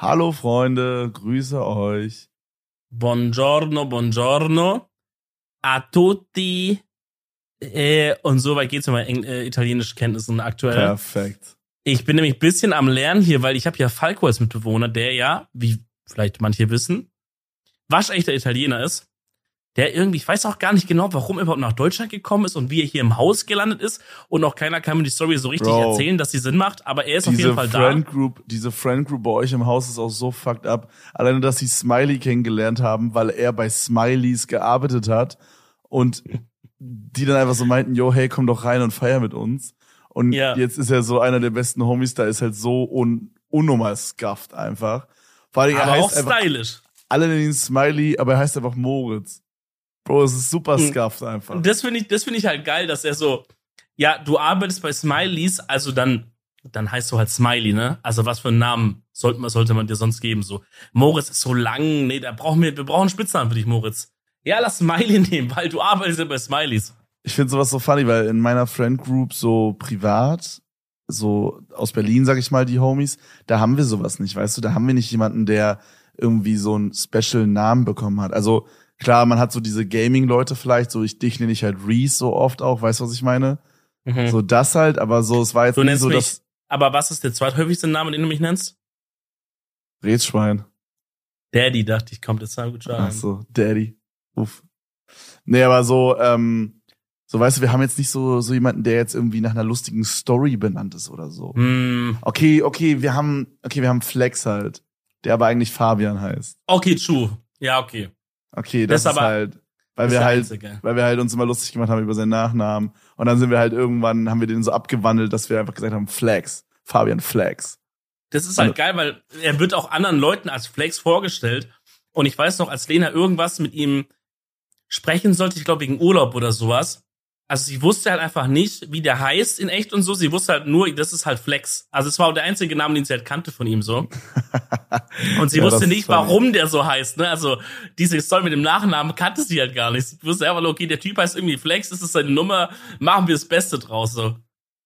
Hallo Freunde, grüße euch. Buongiorno, buongiorno. A tutti. Äh, und so weit geht's mit meinen äh, italienischen Kenntnissen aktuell. Perfekt. Ich bin nämlich ein bisschen am Lernen hier, weil ich habe ja Falco als Mitbewohner, der ja, wie vielleicht manche wissen, waschechter Italiener ist der irgendwie, ich weiß auch gar nicht genau, warum er überhaupt nach Deutschland gekommen ist und wie er hier im Haus gelandet ist. Und auch keiner kann mir die Story so richtig Bro, erzählen, dass sie Sinn macht, aber er ist auf jeden Fall Friend da. Group, diese Friend Group bei euch im Haus ist auch so fucked up. Alleine, dass sie Smiley kennengelernt haben, weil er bei Smileys gearbeitet hat und die dann einfach so meinten, yo, hey, komm doch rein und feier mit uns. Und ja. jetzt ist er so einer der besten Homies, da ist halt so un unnormal scuffed einfach. Vor allem, aber auch stylisch. Alle nennen ihn Smiley, aber er heißt einfach Moritz. Bro, es ist super hm. scuffed einfach. Das finde ich, das finde ich halt geil, dass er so, ja, du arbeitest bei Smileys, also dann, dann heißt du halt Smiley, ne? Also was für einen Namen sollte man, sollte man dir sonst geben? So, Moritz ist so lang, nee, da brauchen wir, wir brauchen einen Spitznamen für dich, Moritz. Ja, lass Smiley nehmen, weil du arbeitest ja bei Smileys. Ich finde sowas so funny, weil in meiner Friend Group so privat, so aus Berlin, sag ich mal, die Homies, da haben wir sowas nicht, weißt du? Da haben wir nicht jemanden, der irgendwie so einen Special Namen bekommen hat. Also Klar, man hat so diese Gaming-Leute vielleicht, so ich dich nenne ich halt Reese so oft auch, weißt du, was ich meine? Mhm. So das halt, aber so, es war jetzt du nicht so, mich, dass. Aber was ist der zweithäufigste Name, den du mich nennst? Rätschwein. Daddy, dachte ich, kommt jetzt mal gut Ach so, Daddy. Uff. Nee, aber so, ähm, so weißt du, wir haben jetzt nicht so, so jemanden, der jetzt irgendwie nach einer lustigen Story benannt ist oder so. Mm. Okay, okay, wir haben, okay, wir haben Flex halt, der aber eigentlich Fabian heißt. Okay, true. Ja, okay. Okay, das, das ist halt, weil wir halt, Einzige. weil wir halt uns immer lustig gemacht haben über seinen Nachnamen. Und dann sind wir halt irgendwann, haben wir den so abgewandelt, dass wir einfach gesagt haben, Flex. Fabian Flex. Das ist halt geil, weil er wird auch anderen Leuten als Flex vorgestellt. Und ich weiß noch, als Lena irgendwas mit ihm sprechen sollte, ich glaube wegen Urlaub oder sowas, also sie wusste halt einfach nicht, wie der heißt in echt und so. Sie wusste halt nur, das ist halt Flex. Also es war auch der einzige Name, den sie halt kannte von ihm so. Und sie ja, wusste nicht, warum der so heißt. Ne? Also diese Story mit dem Nachnamen kannte sie halt gar nicht. Sie wusste einfach, okay, der Typ heißt irgendwie Flex, das ist seine Nummer, machen wir das Beste draus so.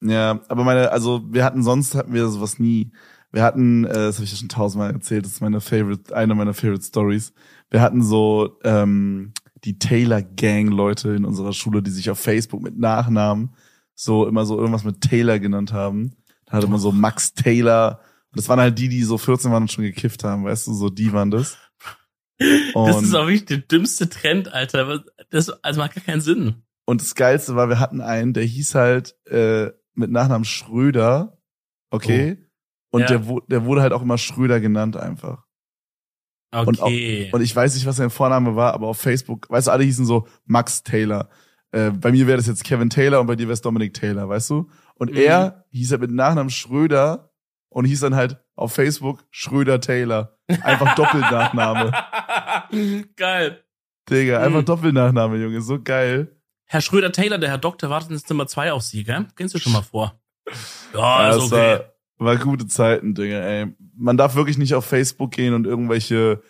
Ja, aber meine, also wir hatten sonst hatten wir sowas nie. Wir hatten, äh, das habe ich ja schon tausendmal erzählt, das ist meine favorite, eine meiner favorite Stories. Wir hatten so ähm, die Taylor Gang Leute in unserer Schule, die sich auf Facebook mit Nachnamen so immer so irgendwas mit Taylor genannt haben. Da hatte man so Max Taylor. Und das waren halt die, die so 14 waren und schon gekifft haben, weißt du, so die waren das. Und das ist auch wirklich der dümmste Trend, Alter. Das also macht gar keinen Sinn. Und das Geilste war, wir hatten einen, der hieß halt äh, mit Nachnamen Schröder. Okay. Oh. Und ja. der, der wurde halt auch immer Schröder genannt einfach. Okay. Und, auch, und ich weiß nicht, was sein Vorname war, aber auf Facebook, weißt du, alle hießen so Max Taylor. Äh, bei mir wäre das jetzt Kevin Taylor und bei dir wäre es Dominic Taylor, weißt du? Und mhm. er hieß halt mit Nachnamen Schröder und hieß dann halt auf Facebook Schröder Taylor. Einfach Doppelnachname. geil. Digga, einfach mhm. Doppelnachname, Junge, so geil. Herr Schröder Taylor, der Herr Doktor, wartet ins Zimmer 2 auf Sie, gell? Gehst du schon mal vor? Ja, ist okay. War, war gute Zeiten, Digga, ey. Man darf wirklich nicht auf Facebook gehen und irgendwelche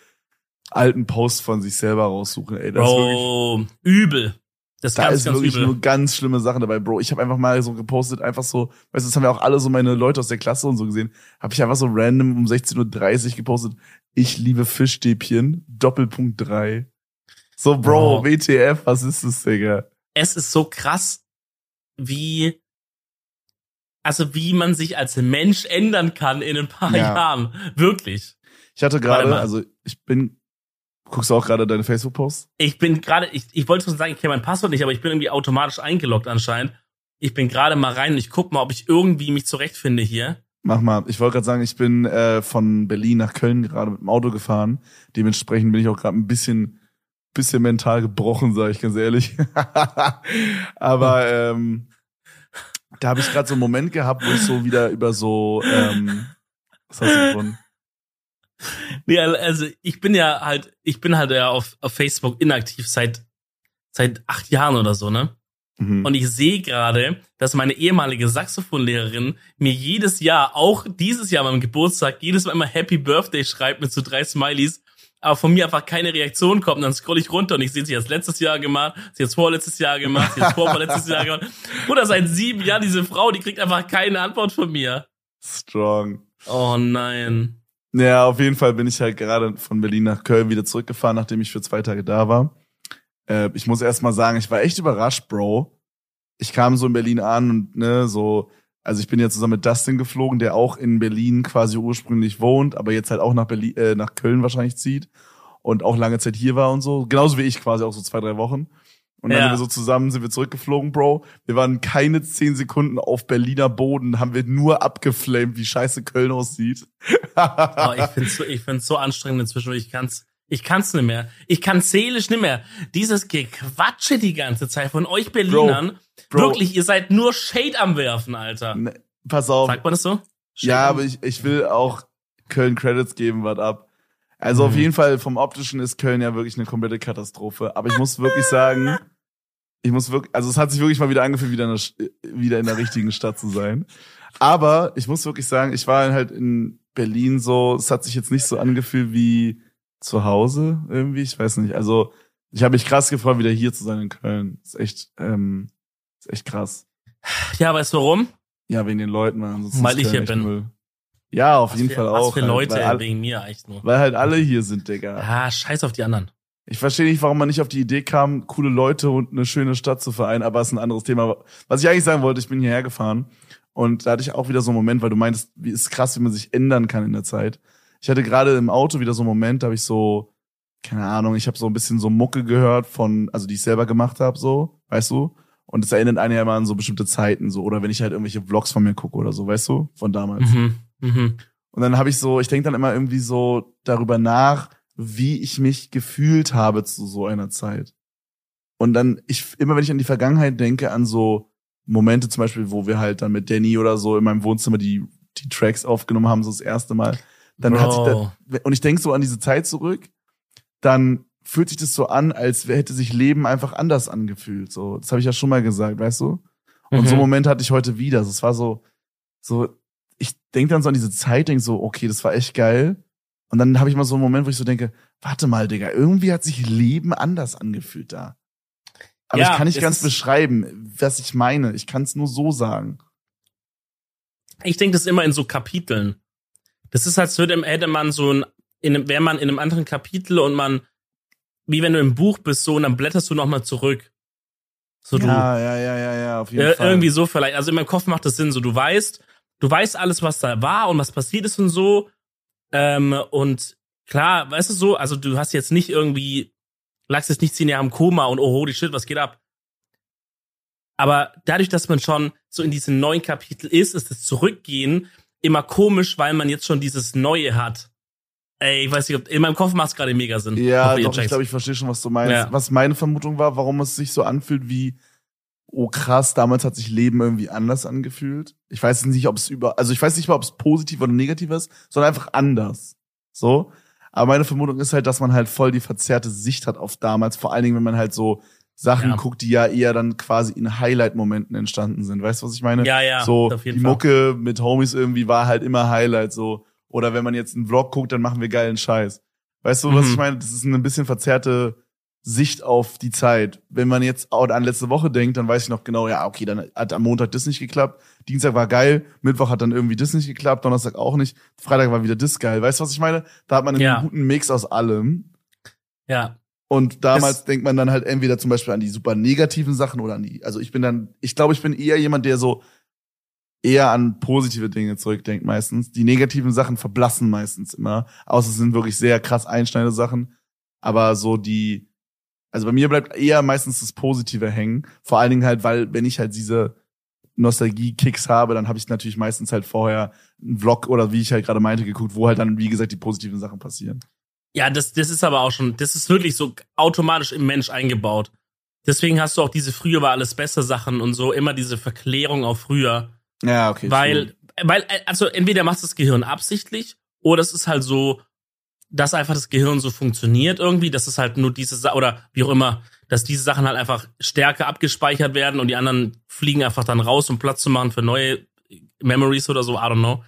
alten Posts von sich selber raussuchen, ey. Das Bro, ist wirklich, übel. Das da ganz, ist ganz wirklich übel. nur ganz schlimme Sachen dabei, Bro. Ich habe einfach mal so gepostet, einfach so, weißt du, das haben ja auch alle so meine Leute aus der Klasse und so gesehen, habe ich einfach so random um 16.30 Uhr gepostet, ich liebe Fischstäbchen, Doppelpunkt 3. So, Bro, oh. WTF, was ist das, Digga? Es ist so krass, wie also wie man sich als Mensch ändern kann in ein paar ja. Jahren. Wirklich. Ich hatte gerade, also ich bin, guckst du auch gerade deine Facebook-Posts? Ich bin gerade, ich, ich wollte schon sagen, ich kenne mein Passwort nicht, aber ich bin irgendwie automatisch eingeloggt anscheinend. Ich bin gerade mal rein und ich guck mal, ob ich irgendwie mich zurechtfinde hier. Mach mal. Ich wollte gerade sagen, ich bin äh, von Berlin nach Köln gerade mit dem Auto gefahren. Dementsprechend bin ich auch gerade ein bisschen, bisschen mental gebrochen, sage ich ganz ehrlich. aber ähm, da habe ich gerade so einen Moment gehabt, wo ich so wieder über so, ähm, was hast du gefunden? Nee, also ich bin ja halt, ich bin halt ja auf, auf Facebook inaktiv seit seit acht Jahren oder so, ne? Mhm. Und ich sehe gerade, dass meine ehemalige Saxophonlehrerin mir jedes Jahr, auch dieses Jahr beim Geburtstag, jedes Mal immer Happy Birthday schreibt mit so drei Smileys aber von mir einfach keine Reaktion kommt. Und dann scroll ich runter und ich sehe, sie jetzt letztes Jahr gemacht, sie jetzt vorletztes Jahr gemacht, sie jetzt vorvorletztes Jahr gemacht. Oder seit sieben Jahren diese Frau, die kriegt einfach keine Antwort von mir. Strong. Oh nein. Ja, auf jeden Fall bin ich halt gerade von Berlin nach Köln wieder zurückgefahren, nachdem ich für zwei Tage da war. Äh, ich muss erst mal sagen, ich war echt überrascht, Bro. Ich kam so in Berlin an und ne, so, also ich bin ja zusammen mit Dustin geflogen, der auch in Berlin quasi ursprünglich wohnt, aber jetzt halt auch nach Berlin, äh, nach Köln wahrscheinlich zieht und auch lange Zeit hier war und so. Genauso wie ich quasi auch so zwei, drei Wochen. Und dann Ja. sind wir so zusammen, sind wir zurückgeflogen, Bro. Wir waren keine zehn Sekunden auf Berliner Boden, haben wir nur abgeflamed, wie scheiße Köln aussieht. Oh, ich find's so, ich find's so anstrengend inzwischen. Ich kann's, ich kann's nicht mehr. Ich kann seelisch nicht mehr. Dieses Gequatsche die ganze Zeit von euch Berlinern. Bro. Wirklich, ihr seid nur Shade am werfen, Alter. Ne, Pass auf. Sagt man das so? Shade Ja, aber ich, ich will auch Köln Credits geben, was ab. Also auf Mhm. jeden Fall vom optischen ist Köln ja wirklich eine komplette Katastrophe. Aber ich muss wirklich sagen, ich muss wirklich, also es hat sich wirklich mal wieder angefühlt, wieder in der, wieder in der richtigen Stadt zu sein. Aber ich muss wirklich sagen, ich war halt in Berlin so, es hat sich jetzt nicht so angefühlt wie zu Hause irgendwie. Ich weiß nicht. Also ich habe mich krass gefreut, wieder hier zu sein in Köln. Ist echt, ähm, ist echt krass. Ja, weißt du warum? Ja, wegen den Leuten, man. Weil ich hier bin. Müll. Ja, auf Was jeden für, Fall was auch. für halt, Leute, all, wegen mir echt nur. weil halt alle hier sind, Digga. Ah, scheiß auf die anderen. Ich verstehe nicht, warum man nicht auf die Idee kam, coole Leute und eine schöne Stadt zu vereinen, aber es ist ein anderes Thema. Was ich eigentlich sagen wollte, ich bin hierher gefahren und da hatte ich auch wieder so einen Moment, weil du meintest, wie ist krass, wie man sich ändern kann in der Zeit. Ich hatte gerade im Auto wieder so einen Moment, da habe ich so, keine Ahnung, ich habe so ein bisschen so Mucke gehört von, also die ich selber gemacht habe, so, weißt du? Und es erinnert einen ja immer an so bestimmte Zeiten, so, oder wenn ich halt irgendwelche Vlogs von mir gucke oder so, weißt du? Von damals. Mhm. Mhm. Und dann habe ich so, ich denke dann immer irgendwie so darüber nach, wie ich mich gefühlt habe zu so einer Zeit. Und dann, ich, immer wenn ich an die Vergangenheit denke, an so Momente zum Beispiel, wo wir halt dann mit Danny oder so in meinem Wohnzimmer die, die Tracks aufgenommen haben, so das erste Mal, dann hat sich Bro. da, und ich denke so an diese Zeit zurück, dann fühlt sich das so an, als hätte sich Leben einfach anders angefühlt. So, das habe ich ja schon mal gesagt, weißt du? Und Mhm. so einen Moment hatte ich heute wieder. Es war so, so, ich denke dann so an diese Zeit, denke so, okay, das war echt geil. Und dann habe ich mal so einen Moment, wo ich so denke, warte mal, Digga, irgendwie hat sich Leben anders angefühlt da. Aber Ja, ich kann nicht ganz beschreiben, was ich meine. Ich kann es nur so sagen. Ich denke das immer in so Kapiteln. Das ist, als würde, hätte man so ein, in, einem- wäre man in einem anderen Kapitel und man, wie wenn du im Buch bist, so, und dann blätterst du nochmal zurück. So, du, ja, ja, ja, ja, ja, auf jeden Ir- Fall. Irgendwie so vielleicht. Also in meinem Kopf macht das Sinn. So, du weißt, du weißt alles, was da war und was passiert ist und so. Ähm, und klar, weißt du so, also du hast jetzt nicht irgendwie, lagst jetzt nicht zehn Jahre im Koma und oh holy shit, was geht ab? Aber dadurch, dass man schon so in diesem neuen Kapitel ist, ist das Zurückgehen immer komisch, weil man jetzt schon dieses Neue hat. Ey, ich weiß nicht, ob, in meinem Kopf macht es gerade mega Sinn. Ja, doch, ich glaube, ich verstehe schon, was du meinst. Ja. Was meine Vermutung war, warum es sich so anfühlt wie, oh krass, damals hat sich Leben irgendwie anders angefühlt. Ich weiß nicht, ob es über, also ich weiß nicht mal, ob es positiv oder negativ ist, sondern einfach anders. So. Aber meine Vermutung ist halt, dass man halt voll die verzerrte Sicht hat auf damals, vor allen Dingen, wenn man halt so Sachen Ja. guckt, die ja eher dann quasi in Highlight-Momenten entstanden sind. Weißt du, was ich meine? Ja, ja, So, auf jeden die Fall. Mucke mit Homies irgendwie war halt immer Highlight, so. Oder wenn man jetzt einen Vlog guckt, dann machen wir geilen Scheiß. Weißt du, was Mhm. ich meine? Das ist eine bisschen verzerrte Sicht auf die Zeit. Wenn man jetzt auch an letzte Woche denkt, dann weiß ich noch genau, ja, okay, dann hat am Montag das nicht geklappt, Dienstag war geil, Mittwoch hat dann irgendwie das nicht geklappt, Donnerstag auch nicht, Freitag war wieder das geil. Weißt du, was ich meine? Da hat man einen Ja. guten Mix aus allem. Ja. Und damals Das- denkt man dann halt entweder zum Beispiel an die super negativen Sachen oder an die, also ich bin dann, ich glaube, ich bin eher jemand, der so eher an positive Dinge zurückdenkt meistens. Die negativen Sachen verblassen meistens immer, außer es sind wirklich sehr krass einschneidende Sachen. Aber so die, also bei mir bleibt eher meistens das Positive hängen. Vor allen Dingen halt, weil wenn ich halt diese Nostalgie-Kicks habe, dann habe ich natürlich meistens halt vorher einen Vlog oder wie ich halt gerade meinte geguckt, wo halt dann, wie gesagt, die positiven Sachen passieren. Ja, das, das ist aber auch schon, das ist wirklich so automatisch im Mensch eingebaut. Deswegen hast du auch diese früher war alles besser Sachen und so immer diese Verklärung auf früher. Ja, okay. weil, weil, äh, also entweder macht das Gehirn absichtlich oder es ist halt so, dass einfach das Gehirn so funktioniert irgendwie, dass es halt nur diese Sa oder wie auch immer, dass diese Sachen halt einfach stärker abgespeichert werden und die anderen fliegen einfach dann raus, um Platz zu machen für neue Memories oder so, I don't know.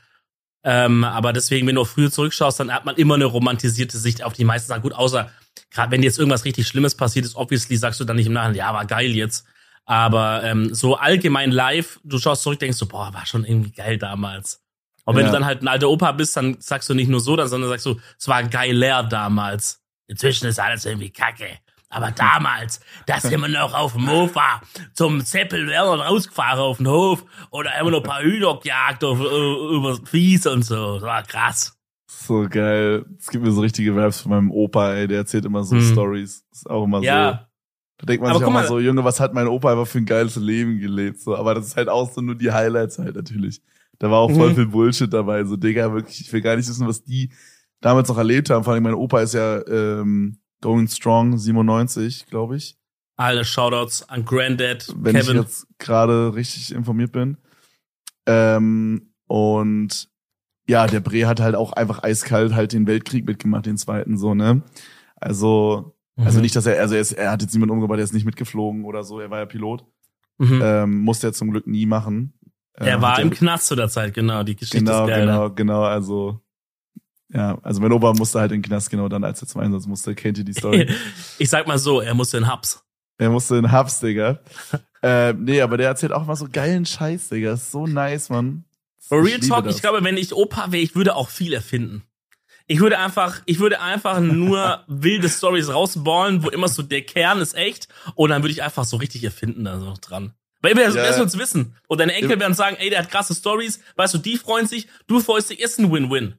Ähm, aber deswegen, wenn du früher zurückschaust, dann hat man immer eine romantisierte Sicht auf die meisten Sachen. Gut, außer gerade wenn jetzt irgendwas richtig Schlimmes passiert ist, obviously sagst du dann nicht im Nachhinein, ja, war geil jetzt. Aber ähm, so allgemein live, du schaust zurück, denkst du, boah, war schon irgendwie geil damals. Und wenn Ja. du dann halt ein alter Opa bist, dann sagst du nicht nur so, dann, sondern sagst du, es war geiler damals. Inzwischen ist alles irgendwie kacke. Aber damals, da sind wir noch auf dem Mofa zum Seppel Werner rausgefahren auf den Hof oder wir noch ein paar Hühner gejagt auf, äh, über Fies und so. Das war krass. So geil. Es gibt mir so richtige Vibes von meinem Opa, ey. Der erzählt immer so Hm. Stories. Ist auch immer so. Ja, Da denkt man Aber sich auch mal- so, Junge, was hat mein Opa einfach für ein geiles Leben gelebt? So, aber das ist halt auch so nur die Highlights halt natürlich. Da war auch voll Mhm. viel Bullshit dabei. So, Digga, wirklich, ich will gar nicht wissen, was die damals noch erlebt haben. Vor allem, mein Opa ist ja ähm, Going Strong 97, glaube ich. alle Shoutouts an Granddad, Wenn Kevin. ich jetzt gerade richtig informiert bin. Ähm, und ja, der Bre hat halt auch einfach eiskalt halt den Weltkrieg mitgemacht, den zweiten so, ne? Also, also Mhm. nicht, dass er, also er, ist, er hat jetzt niemanden umgebracht, er ist nicht mitgeflogen oder so, er war ja Pilot. Mhm. Ähm, musste er zum Glück nie machen. er Ähm, war im Knast zu der Zeit, genau. Die Geschichte Genau, ist geil. ne? genau, genau, also ja, also mein Opa musste halt in den Knast, genau dann, als er zum Einsatz musste, kennt ihr die Story? Ich sag mal so, er musste in Hubs. er musste in Hubs, Digga. ähm, nee, aber der erzählt auch mal so geilen Scheiß, Digga, ist so nice, Mann. For Real Talk, das. ich glaube, wenn ich Opa wäre, ich würde auch viel erfinden. Ich würde einfach, ich würde einfach nur wilde Stories rausballen, wo immer so der Kern ist echt und dann würde ich einfach so richtig erfinden da so dran. Weil wir Ja. uns wissen. Und deine Enkel werden sagen, ey, der hat krasse Stories, weißt du, die freuen sich, du freust dich, ist ein Win-Win.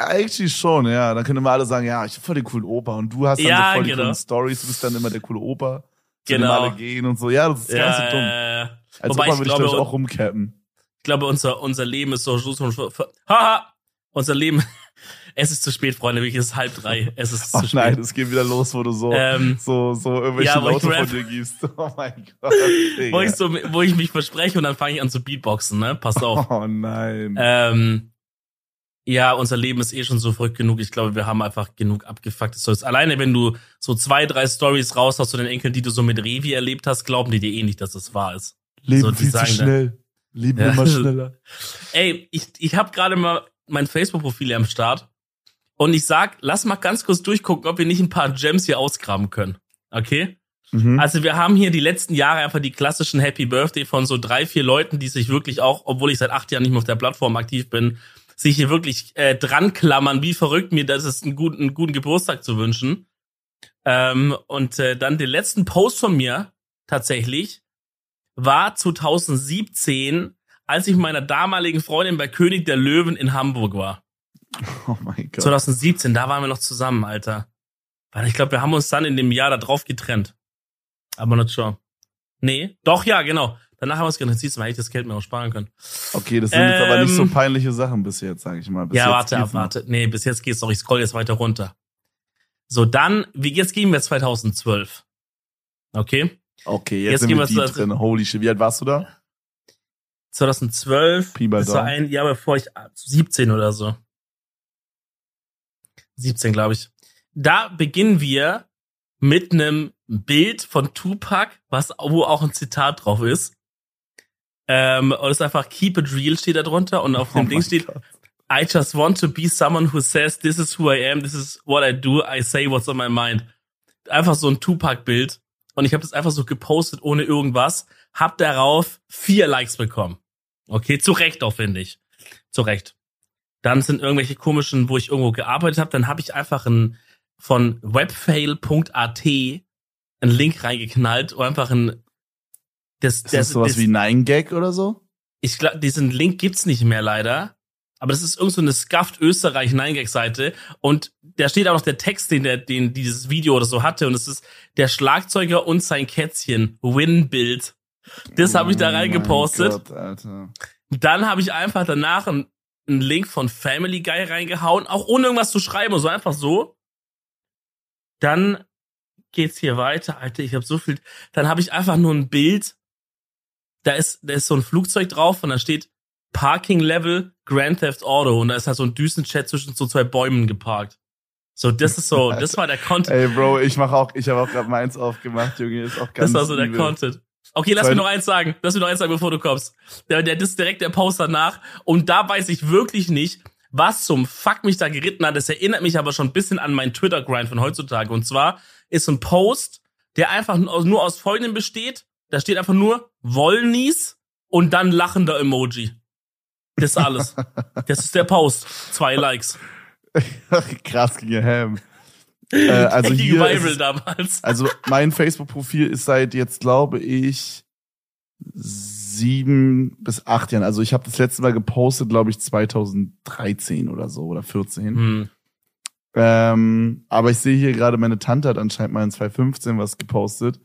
Ja, Eigentlich schon, ja. Dann können immer alle sagen, ja, ich hab voll den coolen Opa und du hast dann Ja, so voll die genau. coolen Stories, du bist dann immer der coole Opa. Zu dem Genau. alle gehen und so. Ja, das ist gar nicht so dumm. Äh, Als wobei Opa würde ich, glaube, ich, auch rumcappen. ich glaube, unser, unser Leben ist so, so haha, unser Leben, es ist zu spät, Freunde, wirklich, es ist halb drei, es ist Oh zu spät. nein, es geht wieder los, wo du so, Ähm, so, so irgendwelche ja, Laute von dir gibst. Oh mein Gott. Wo ich so, wo ich mich verspreche und dann fange ich an zu Beatboxen, ne? Passt auf. Oh nein. ähm, ja, unser Leben ist eh schon so verrückt genug. Ich glaube, wir haben einfach genug abgefuckte Stories. Alleine, wenn du so zwei, drei Stories raus hast zu den Enkeln, die du so mit Revi erlebt hast, glauben die dir eh nicht, dass das wahr ist. Leben so, viel zu dann- schnell. Leben Ja. immer schneller. Ey, ich, ich habe gerade mal mein Facebook-Profil hier am Start und ich sag, lass mal ganz kurz durchgucken, ob wir nicht ein paar Gems hier ausgraben können. Okay? Mhm. Also wir haben hier die letzten Jahre einfach die klassischen Happy Birthday von so drei, vier Leuten, die sich wirklich auch, obwohl ich seit acht Jahren nicht mehr auf der Plattform aktiv bin, sich hier wirklich äh, dran klammern, wie verrückt mir das ist, einen guten, einen guten Geburtstag zu wünschen. Ähm, und äh, dann den letzten Post von mir tatsächlich war 2017, als ich mit meiner damaligen Freundin bei König der Löwen in Hamburg war. Oh mein Gott. 2017, da waren wir noch zusammen, Alter. Weil ich glaube, wir haben uns dann in dem Jahr da drauf getrennt. Aber nicht schon. Nee, doch, ja, genau. Danach haben wir uns getrennt. Siehst du hätte ich das Geld mir auch sparen können. Okay, das sind jetzt aber nicht so Ähm, peinliche Sachen bis jetzt, sage ich mal. Bis ja, warte, ab, warte. Nee, bis jetzt geht's noch. Ich scroll jetzt weiter runter. So, dann, wie jetzt gehen wir 2012. Okay? Okay, jetzt, Jetzt sind gehen wir deep zu- drin. Holy shit, wie alt warst du da? 2012. Pi Das war ein Jahr bevor ich 17 oder so. 17, glaube ich. Da beginnen wir mit einem Bild von Tupac, was wo auch ein Zitat drauf ist. Ähm, und es ist einfach Keep it real steht da drunter und auf Oh dem Ding steht. I just want to be someone who says this is who I am, this is what I do, I say what's on my mind. Einfach so ein Tupac-Bild. Und ich habe das einfach so gepostet ohne irgendwas. Hab darauf vier Likes bekommen. Okay, zu Recht auch, finde ich. Zu Recht. Dann sind irgendwelche komischen, wo ich irgendwo gearbeitet habe, dann habe ich einfach ein von webfail.at einen Link reingeknallt, wo einfach ein das, Ist das sowas wie Nine Gag oder so? ich glaube, diesen Link gibt's nicht mehr leider. Aber das ist irgend so eine Scuffed Österreich 9 Seite und da steht auch noch der Text, den der, den dieses Video oder so hatte und es ist der Schlagzeuger und sein Kätzchen Win-Bild. Das habe ich da Oh reingepostet. Alter. Dann habe ich einfach danach einen, einen Link von Family Guy reingehauen, auch ohne irgendwas zu schreiben, so einfach so. Dann geht's hier weiter, Alter, ich habe so viel. Dann habe ich einfach nur ein Bild. Da ist, da ist so ein Flugzeug drauf und da steht Parking Level Grand Theft Auto und da ist halt so ein Düsenchat zwischen so zwei Bäumen geparkt. So, das ist so, das war der Content. Ey, Bro, ich mach auch, ich habe auch gerade meins aufgemacht, Junge, ist auch ganz Das war so der übel. Content. Okay, lass mir noch eins sagen. Lass mir noch eins sagen, bevor du kommst. Der, der das ist direkt der Post danach. Und da weiß ich wirklich nicht, was zum Fuck mich da geritten hat. Das erinnert mich aber schon ein bisschen an meinen Twitter-Grind von heutzutage. Und zwar ist ein Post, der einfach nur nur aus folgendem besteht. Da steht einfach nur Wollnies und dann lachender Emoji. Das ist alles. Das ist der Post. Zwei Likes. Krass ging ham. Äh, also Ging hier viral ist, damals. also mein Facebook-Profil ist seit jetzt glaube ich sieben bis acht Jahren. Also ich habe das letzte Mal gepostet, glaube ich 2013 oder so oder 14. Hm. Ähm, aber ich sehe hier gerade, meine Tante hat anscheinend mal in 2015 was gepostet.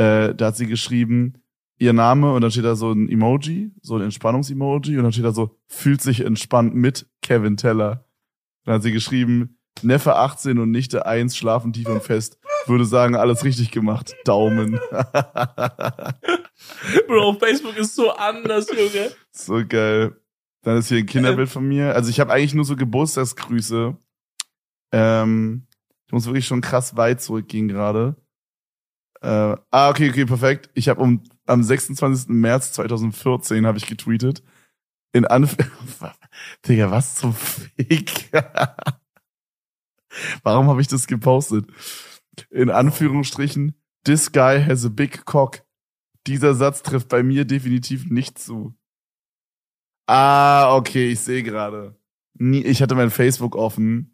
Äh, da hat sie geschrieben, ihr Name und dann steht da so ein Emoji, so ein Entspannungs-Emoji und dann steht da so, fühlt sich entspannt mit Kevin Teller. Dann hat sie geschrieben, Neffe 18 und Nichte 1 schlafen tief und fest. Würde sagen, alles richtig gemacht. Daumen. Bro, Facebook ist so anders, Junge. so geil. Dann ist hier ein Kinderbild von mir. Also ich habe eigentlich nur so Geburtstagsgrüße. Ähm, ich muss wirklich schon krass weit zurückgehen gerade. Äh, ah, okay, okay, perfekt. Ich habe um am 26. März 2014 habe ich getweetet. In Anf Digga, was zum Fick? Warum habe ich das gepostet? In Anführungsstrichen, this guy has a big cock. Dieser Satz trifft bei mir definitiv nicht zu. Ah, okay, ich sehe gerade. Ich hatte mein Facebook offen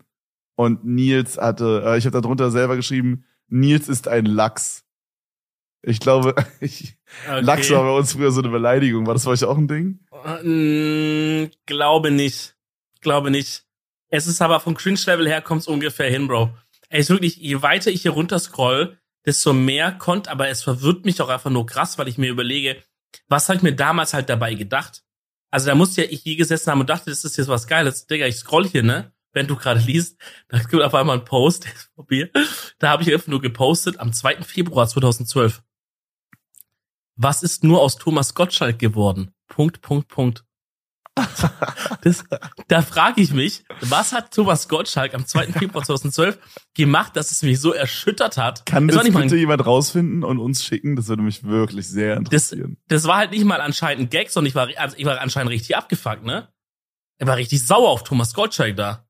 und Nils hatte, äh, ich habe darunter selber geschrieben, Nils ist ein Lachs. Ich glaube, ich, Okay. Lachs war bei uns früher so eine Beleidigung. War das bei euch auch ein Ding? Mm, glaube nicht. Glaube nicht. Es ist aber vom Cringe-Level her kommt's ungefähr hin, Bro. Ey, ist wirklich, je weiter ich hier runter scroll, desto mehr kommt, aber es verwirrt mich auch einfach nur krass, weil ich mir überlege, was habe ich mir damals halt dabei gedacht? Also da musste ja ich hier gesessen haben und dachte, das ist jetzt was Geiles. Digga, ich scroll hier, ne? Wenn du gerade liest, da kommt auf einmal ein Post, der ist von mir. Da habe ich einfach nur gepostet am 2. Februar 2012. Was ist nur aus Thomas Gottschalk geworden? Punkt, Punkt, Punkt. Das, da frage ich mich, was hat Thomas Gottschalk am 2. Februar 2012 gemacht, dass es mich so erschüttert hat? Kann das mal bitte ein, jemand rausfinden und uns schicken? Das würde mich wirklich sehr das, interessieren. das war halt nicht mal anscheinend ein Gag, sondern ich war, also ich war anscheinend richtig abgefuckt, ne? Er war richtig sauer auf Thomas Gottschalk da.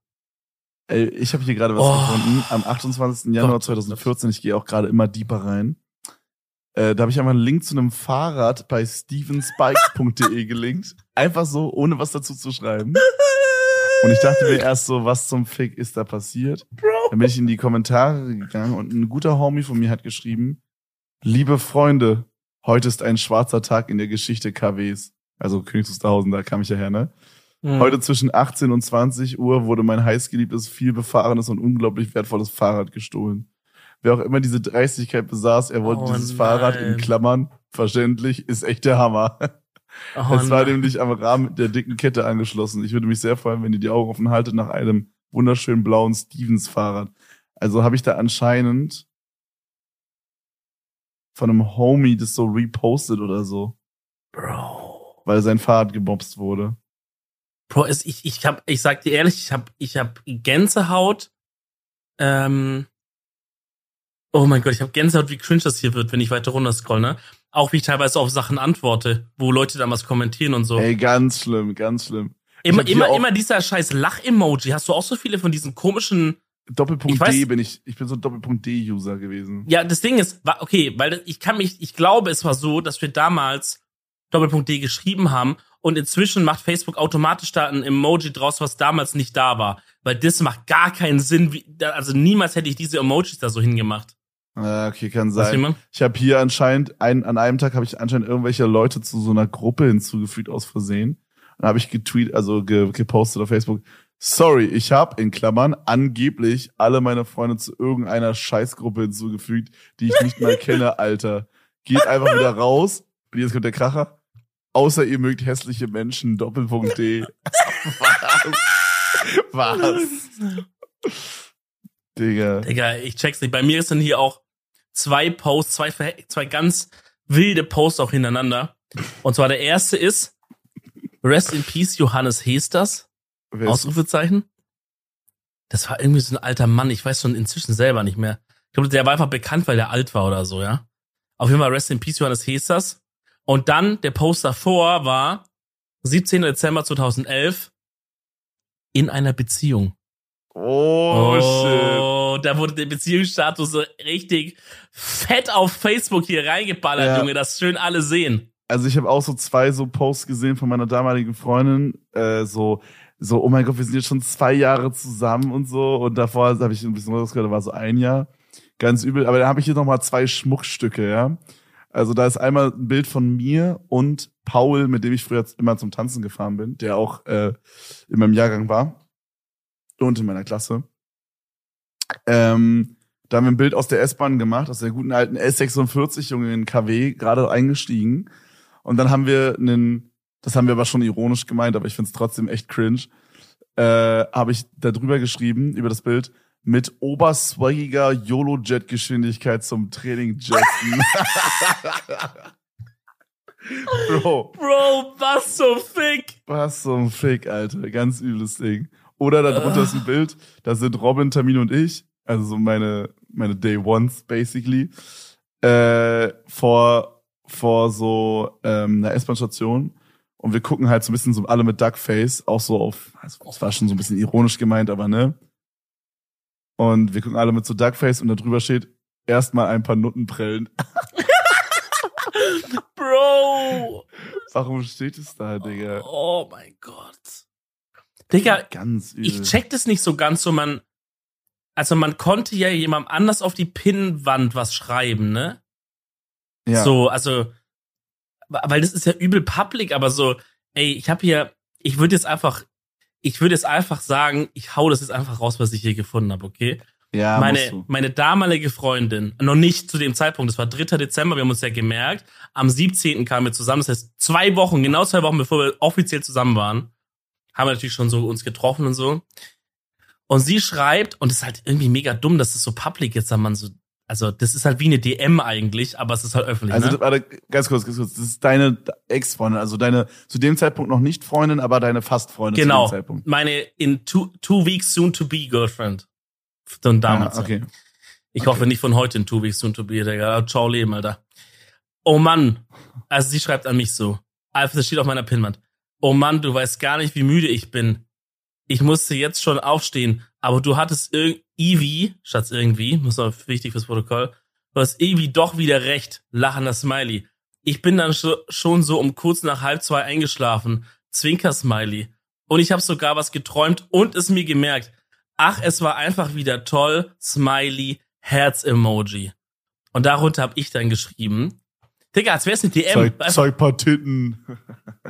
Ey, ich habe hier gerade was Oh. gefunden. Am 28. Januar Gott. 2014, ich gehe auch gerade immer deeper rein. Äh, da habe ich einmal einen Link zu einem Fahrrad bei stevenspikes.de gelinkt. Einfach so, ohne was dazu zu schreiben. Und ich dachte mir erst so, was zum Fick ist da passiert? Dann bin ich in die Kommentare gegangen und ein guter Homie von mir hat geschrieben, liebe Freunde, heute ist ein schwarzer Tag in der Geschichte KWs. Also Königs Wusterhausen, da kam ich ja her, ne? Hm. Heute zwischen 18 und 20 Uhr wurde mein heißgeliebtes, viel befahrenes und unglaublich wertvolles Fahrrad gestohlen. Wer auch immer diese Dreistigkeit besaß, er wollte Oh dieses Fahrrad in nein. Klammern, verständlich, ist echt der Hammer. Oh es war nein. nämlich am Rahmen der dicken Kette angeschlossen. Ich würde mich sehr freuen, wenn ihr die Augen offen haltet nach einem wunderschönen blauen Stevens Fahrrad. Also habe ich da anscheinend von einem Homie das so repostet oder so, Bro. weil sein Fahrrad gebobst wurde. Bro, ich, ich hab, ich sag dir ehrlich, ich hab, ich hab Gänsehaut. Ähm, oh mein Gott, ich hab Gänsehaut, wie cringe das hier wird, wenn ich weiter runter scroll, ne? Auch wie ich teilweise auf Sachen antworte, wo Leute dann was kommentieren und so. Ey, ganz schlimm, ganz schlimm. immer, immer, immer dieser scheiß Lach-Emoji. Hast du auch so viele von diesen komischen, Doppelpunkt weiß- D bin ich, ich bin so ein Doppelpunkt D-User gewesen. ja, das Ding ist, okay, weil ich kann mich, ich glaube, es war so, dass wir damals Doppelpunkt D geschrieben haben und inzwischen macht Facebook automatisch da ein Emoji draus, was damals nicht da war. Weil das macht gar keinen Sinn, wie, also niemals hätte ich diese Emojis da so hingemacht. Ah, okay, kann sein. Ich habe hier anscheinend, ein, an einem Tag habe ich anscheinend irgendwelche Leute zu so einer Gruppe hinzugefügt aus Versehen. Dann habe ich getweet, also ge, gepostet auf Facebook. Sorry, ich habe in Klammern angeblich alle meine Freunde zu irgendeiner Scheißgruppe hinzugefügt, die ich nicht mal kenne, Alter. Geht einfach wieder raus. Und jetzt kommt der Kracher. Außer ihr mögt hässliche Menschen, Doppelpunkt D. Was? Was? Digga. Digga, ich check's nicht. Bei mir sind hier auch zwei Posts, zwei, zwei ganz wilde Posts auch hintereinander. Und zwar der erste ist Rest in Peace Johannes Hesters. Ausrufezeichen. Das war irgendwie so ein alter Mann. Ich weiß schon inzwischen selber nicht mehr. Ich glaube, der war einfach bekannt, weil der alt war oder so, ja. Auf jeden Fall Rest in Peace Johannes Hesters. Und dann der Post davor war 17. Dezember 2011 in einer Beziehung. Oh, shit. Oh, da wurde der Beziehungsstatus so richtig fett auf Facebook hier reingeballert, Ja. Junge, dass schön alle sehen. also ich habe auch so zwei so Posts gesehen von meiner damaligen Freundin, äh, so, so, oh mein Gott, wir sind jetzt schon zwei Jahre zusammen und so. Und davor habe ich ein bisschen rausgehört, da war so ein Jahr. Ganz übel. Aber da habe ich hier nochmal zwei Schmuckstücke, ja. Also da ist einmal ein Bild von mir und Paul, mit dem ich früher immer zum Tanzen gefahren bin, der auch äh, in meinem Jahrgang war und in meiner Klasse. Ähm, da haben wir ein Bild aus der S-Bahn gemacht, aus der guten alten S46, Junge, in KW, gerade eingestiegen. Und dann haben wir einen, das haben wir aber schon ironisch gemeint, aber ich find's trotzdem echt cringe, äh, habe ich da drüber geschrieben, über das Bild, mit oberswaggiger YOLO-Jet-Geschwindigkeit zum Training jetten. Bro. Bro, was zum Fick? Was zum Fick, Alter. Ganz übles Ding. Oder darunter uh. ist ein Bild, da sind Robin, Tamin und ich, also so meine, meine Day Ones basically, äh, vor, vor so ähm, einer S-Bahn-Station. Und wir gucken halt so ein bisschen so alle mit Duckface, auch so auf, also es war schon so ein bisschen ironisch gemeint, aber ne. Und wir gucken alle mit so Duckface und da drüber steht, erstmal ein paar Nutten prellen. Bro! Warum steht es da, Digga? Oh mein Gott. Digga, ganz übel. ich check das nicht so ganz so, man, also man konnte ja jemandem anders auf die Pinnwand was schreiben, ne? Ja. So, also, weil das ist ja übel public, aber so, ey, ich habe hier, ich würde jetzt einfach, ich würde jetzt einfach sagen, ich hau das jetzt einfach raus, was ich hier gefunden habe, okay? Ja, meine, meine damalige Freundin, noch nicht zu dem Zeitpunkt, das war 3. Dezember, wir haben uns ja gemerkt, am 17. kamen wir zusammen, das heißt zwei Wochen, genau zwei Wochen, bevor wir offiziell zusammen waren, haben wir natürlich schon so uns getroffen und so. Und sie schreibt, und es ist halt irgendwie mega dumm, dass es so public jetzt, da man so, also das ist halt wie eine DM eigentlich, aber es ist halt öffentlich. Also ne? warte, ganz kurz, ganz kurz, das ist deine Ex-Freundin, also deine zu dem Zeitpunkt noch nicht Freundin, aber deine fast Freundin genau, zu dem Zeitpunkt. Meine in two, two weeks soon to be Girlfriend. Von damals. Ah, okay. Ich okay. hoffe nicht von heute in two weeks soon to be, Digga. Ciao Leben, Alter. Oh Mann. Also sie schreibt an mich so. Alter, das steht auf meiner Pinwand. Oh Mann, du weißt gar nicht, wie müde ich bin ich musste jetzt schon aufstehen, aber du hattest Eevee, Schatz irgendwie, muss noch wichtig fürs Protokoll, du hast Eevee doch wieder recht, lachender Smiley. Ich bin dann schon so um kurz nach halb zwei eingeschlafen, Zwinker Smiley. Und ich habe sogar was geträumt und es mir gemerkt. Ach, es war einfach wieder toll, Smiley, Herz-Emoji. Und darunter habe ich dann geschrieben, Digga, als wär's eine DM. Zeig, zeig paar Titten.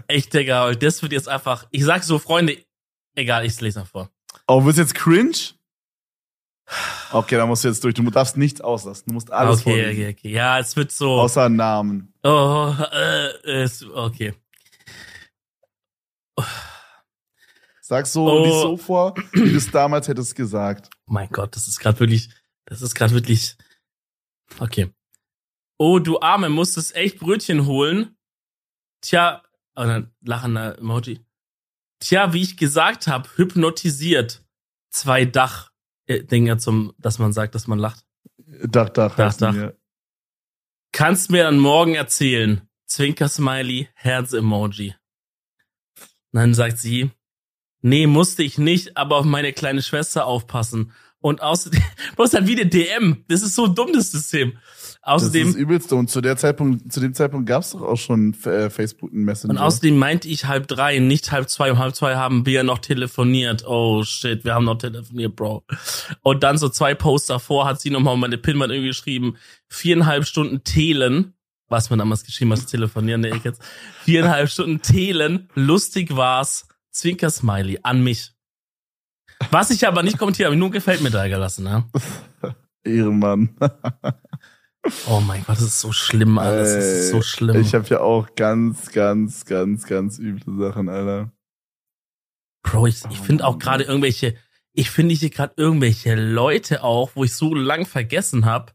Echt, Digga, das wird jetzt einfach, ich sag so, Freunde, Egal, ich lese noch vor. Oh, wirst jetzt cringe? Okay, da musst du jetzt durch. Du darfst nichts auslassen. Du musst alles okay, vorlesen. Okay, okay, Ja, es wird so. Außer Namen. Oh, äh, ist, okay. Sag so oh. nicht so vor, wie du es damals hättest gesagt. Oh mein Gott, das ist gerade wirklich, das ist gerade wirklich. Okay. Oh, du Arme, musstest echt Brötchen holen. Tja, oh, dann lachender Emoji. Tja, wie ich gesagt habe, hypnotisiert. Zwei Dach-Dinger äh, zum, dass man sagt, dass man lacht. Dach, Dach, Dach, Dach. Mir. Kannst mir dann morgen erzählen. Zwinker-Smiley, Herz-Emoji. Dann sagt sie, nee, musste ich nicht, aber auf meine kleine Schwester aufpassen. Und außerdem, was halt wie eine DM. Das ist so dumm, das System. Außerdem, das ist das Übelste. Und zu der Zeitpunkt, zu dem Zeitpunkt gab es doch auch schon äh, Facebook und Messenger. Und außerdem meinte ich halb drei, nicht halb zwei. Um halb zwei haben wir noch telefoniert. Oh shit, wir haben noch telefoniert, Bro. Und dann so zwei Posts davor hat sie nochmal meine Pinwand irgendwie geschrieben, viereinhalb Stunden Telen. Was man damals geschrieben hat, telefonieren, der ich jetzt. Viereinhalb Stunden Telen. Lustig war's. Zwinker Smiley an mich. Was ich aber nicht kommentiere, habe nur gefällt mir da gelassen, ne? Ehrenmann. Oh mein Gott, das ist so schlimm, Alter. Das ist so schlimm. Ich habe ja auch ganz, ganz, ganz, ganz üble Sachen, Alter. Bro, ich, ich finde auch gerade irgendwelche, ich finde hier gerade irgendwelche Leute auch, wo ich so lang vergessen habe.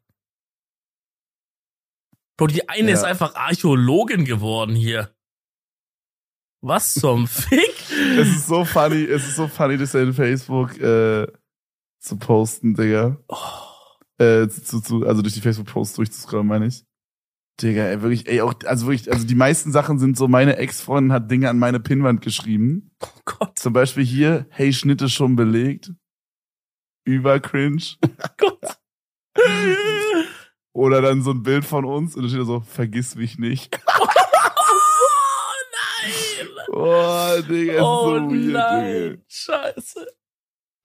Bro, die eine ja. ist einfach Archäologin geworden hier. Was zum Fick? es ist so funny, es ist so funny, das in Facebook äh, zu posten, Digga. Oh äh, zu, zu, also durch die Facebook-Posts durchzuscrollen, meine ich. Digga, ey, wirklich, ey, auch, also wirklich, also die meisten Sachen sind so, meine Ex-Freundin hat Dinge an meine Pinnwand geschrieben. Oh Gott. Zum Beispiel hier, hey, Schnitte schon belegt. Über cringe. Oh Gott. Oder dann so ein Bild von uns und da steht da so, vergiss mich nicht. Oh, Digga, es oh ist so weird, nein, Digga. scheiße.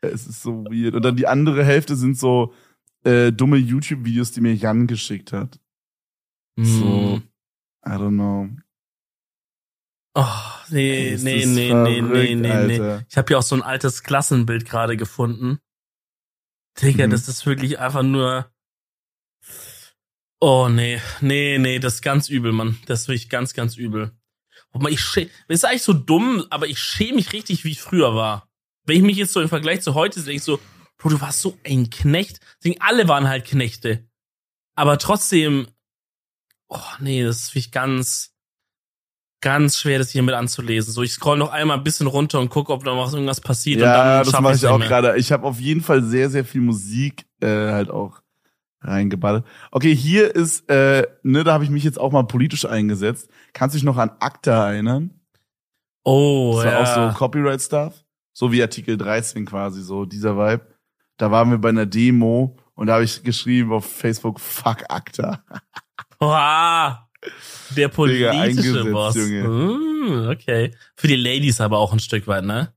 Es ist so weird. Und dann die andere Hälfte sind so äh, dumme YouTube-Videos, die mir Jan geschickt hat. So, Hm. I don't know. Oh, nee, Es nee, nee, nee, nee, verrückt, nee, nee. Alter. Ich habe hier auch so ein altes Klassenbild gerade gefunden. Digga, Mhm. das ist wirklich einfach nur. Oh nee, nee, nee, das ist ganz übel, Mann. Das ist wirklich ganz, ganz übel. Guck mal, ich schä das ist eigentlich so dumm, aber ich schäme mich richtig, wie ich früher war. Wenn ich mich jetzt so im Vergleich zu heute sehe, ich so, Bro, du warst so ein Knecht. Deswegen, alle waren halt Knechte. Aber trotzdem, oh nee, das ist wirklich ganz, ganz schwer, das hier mit anzulesen. So, ich scroll noch einmal ein bisschen runter und gucke, ob da noch irgendwas passiert. und Ja, dann das mache ich auch gerade. Ich habe auf jeden Fall sehr, sehr viel Musik äh, halt auch reingeballert. Okay, hier ist, äh, ne, da habe ich mich jetzt auch mal politisch eingesetzt. Kannst du dich noch an ACTA erinnern? Oh, Das war ja. auch so Copyright-Stuff. So wie Artikel 13 quasi, so dieser Vibe. Da waren wir bei einer Demo und da habe ich geschrieben auf Facebook, fuck ACTA. Oha, der politische eingesetzt, Boss. Junge. Mm, okay. Für die Ladies aber auch ein Stück weit, ne?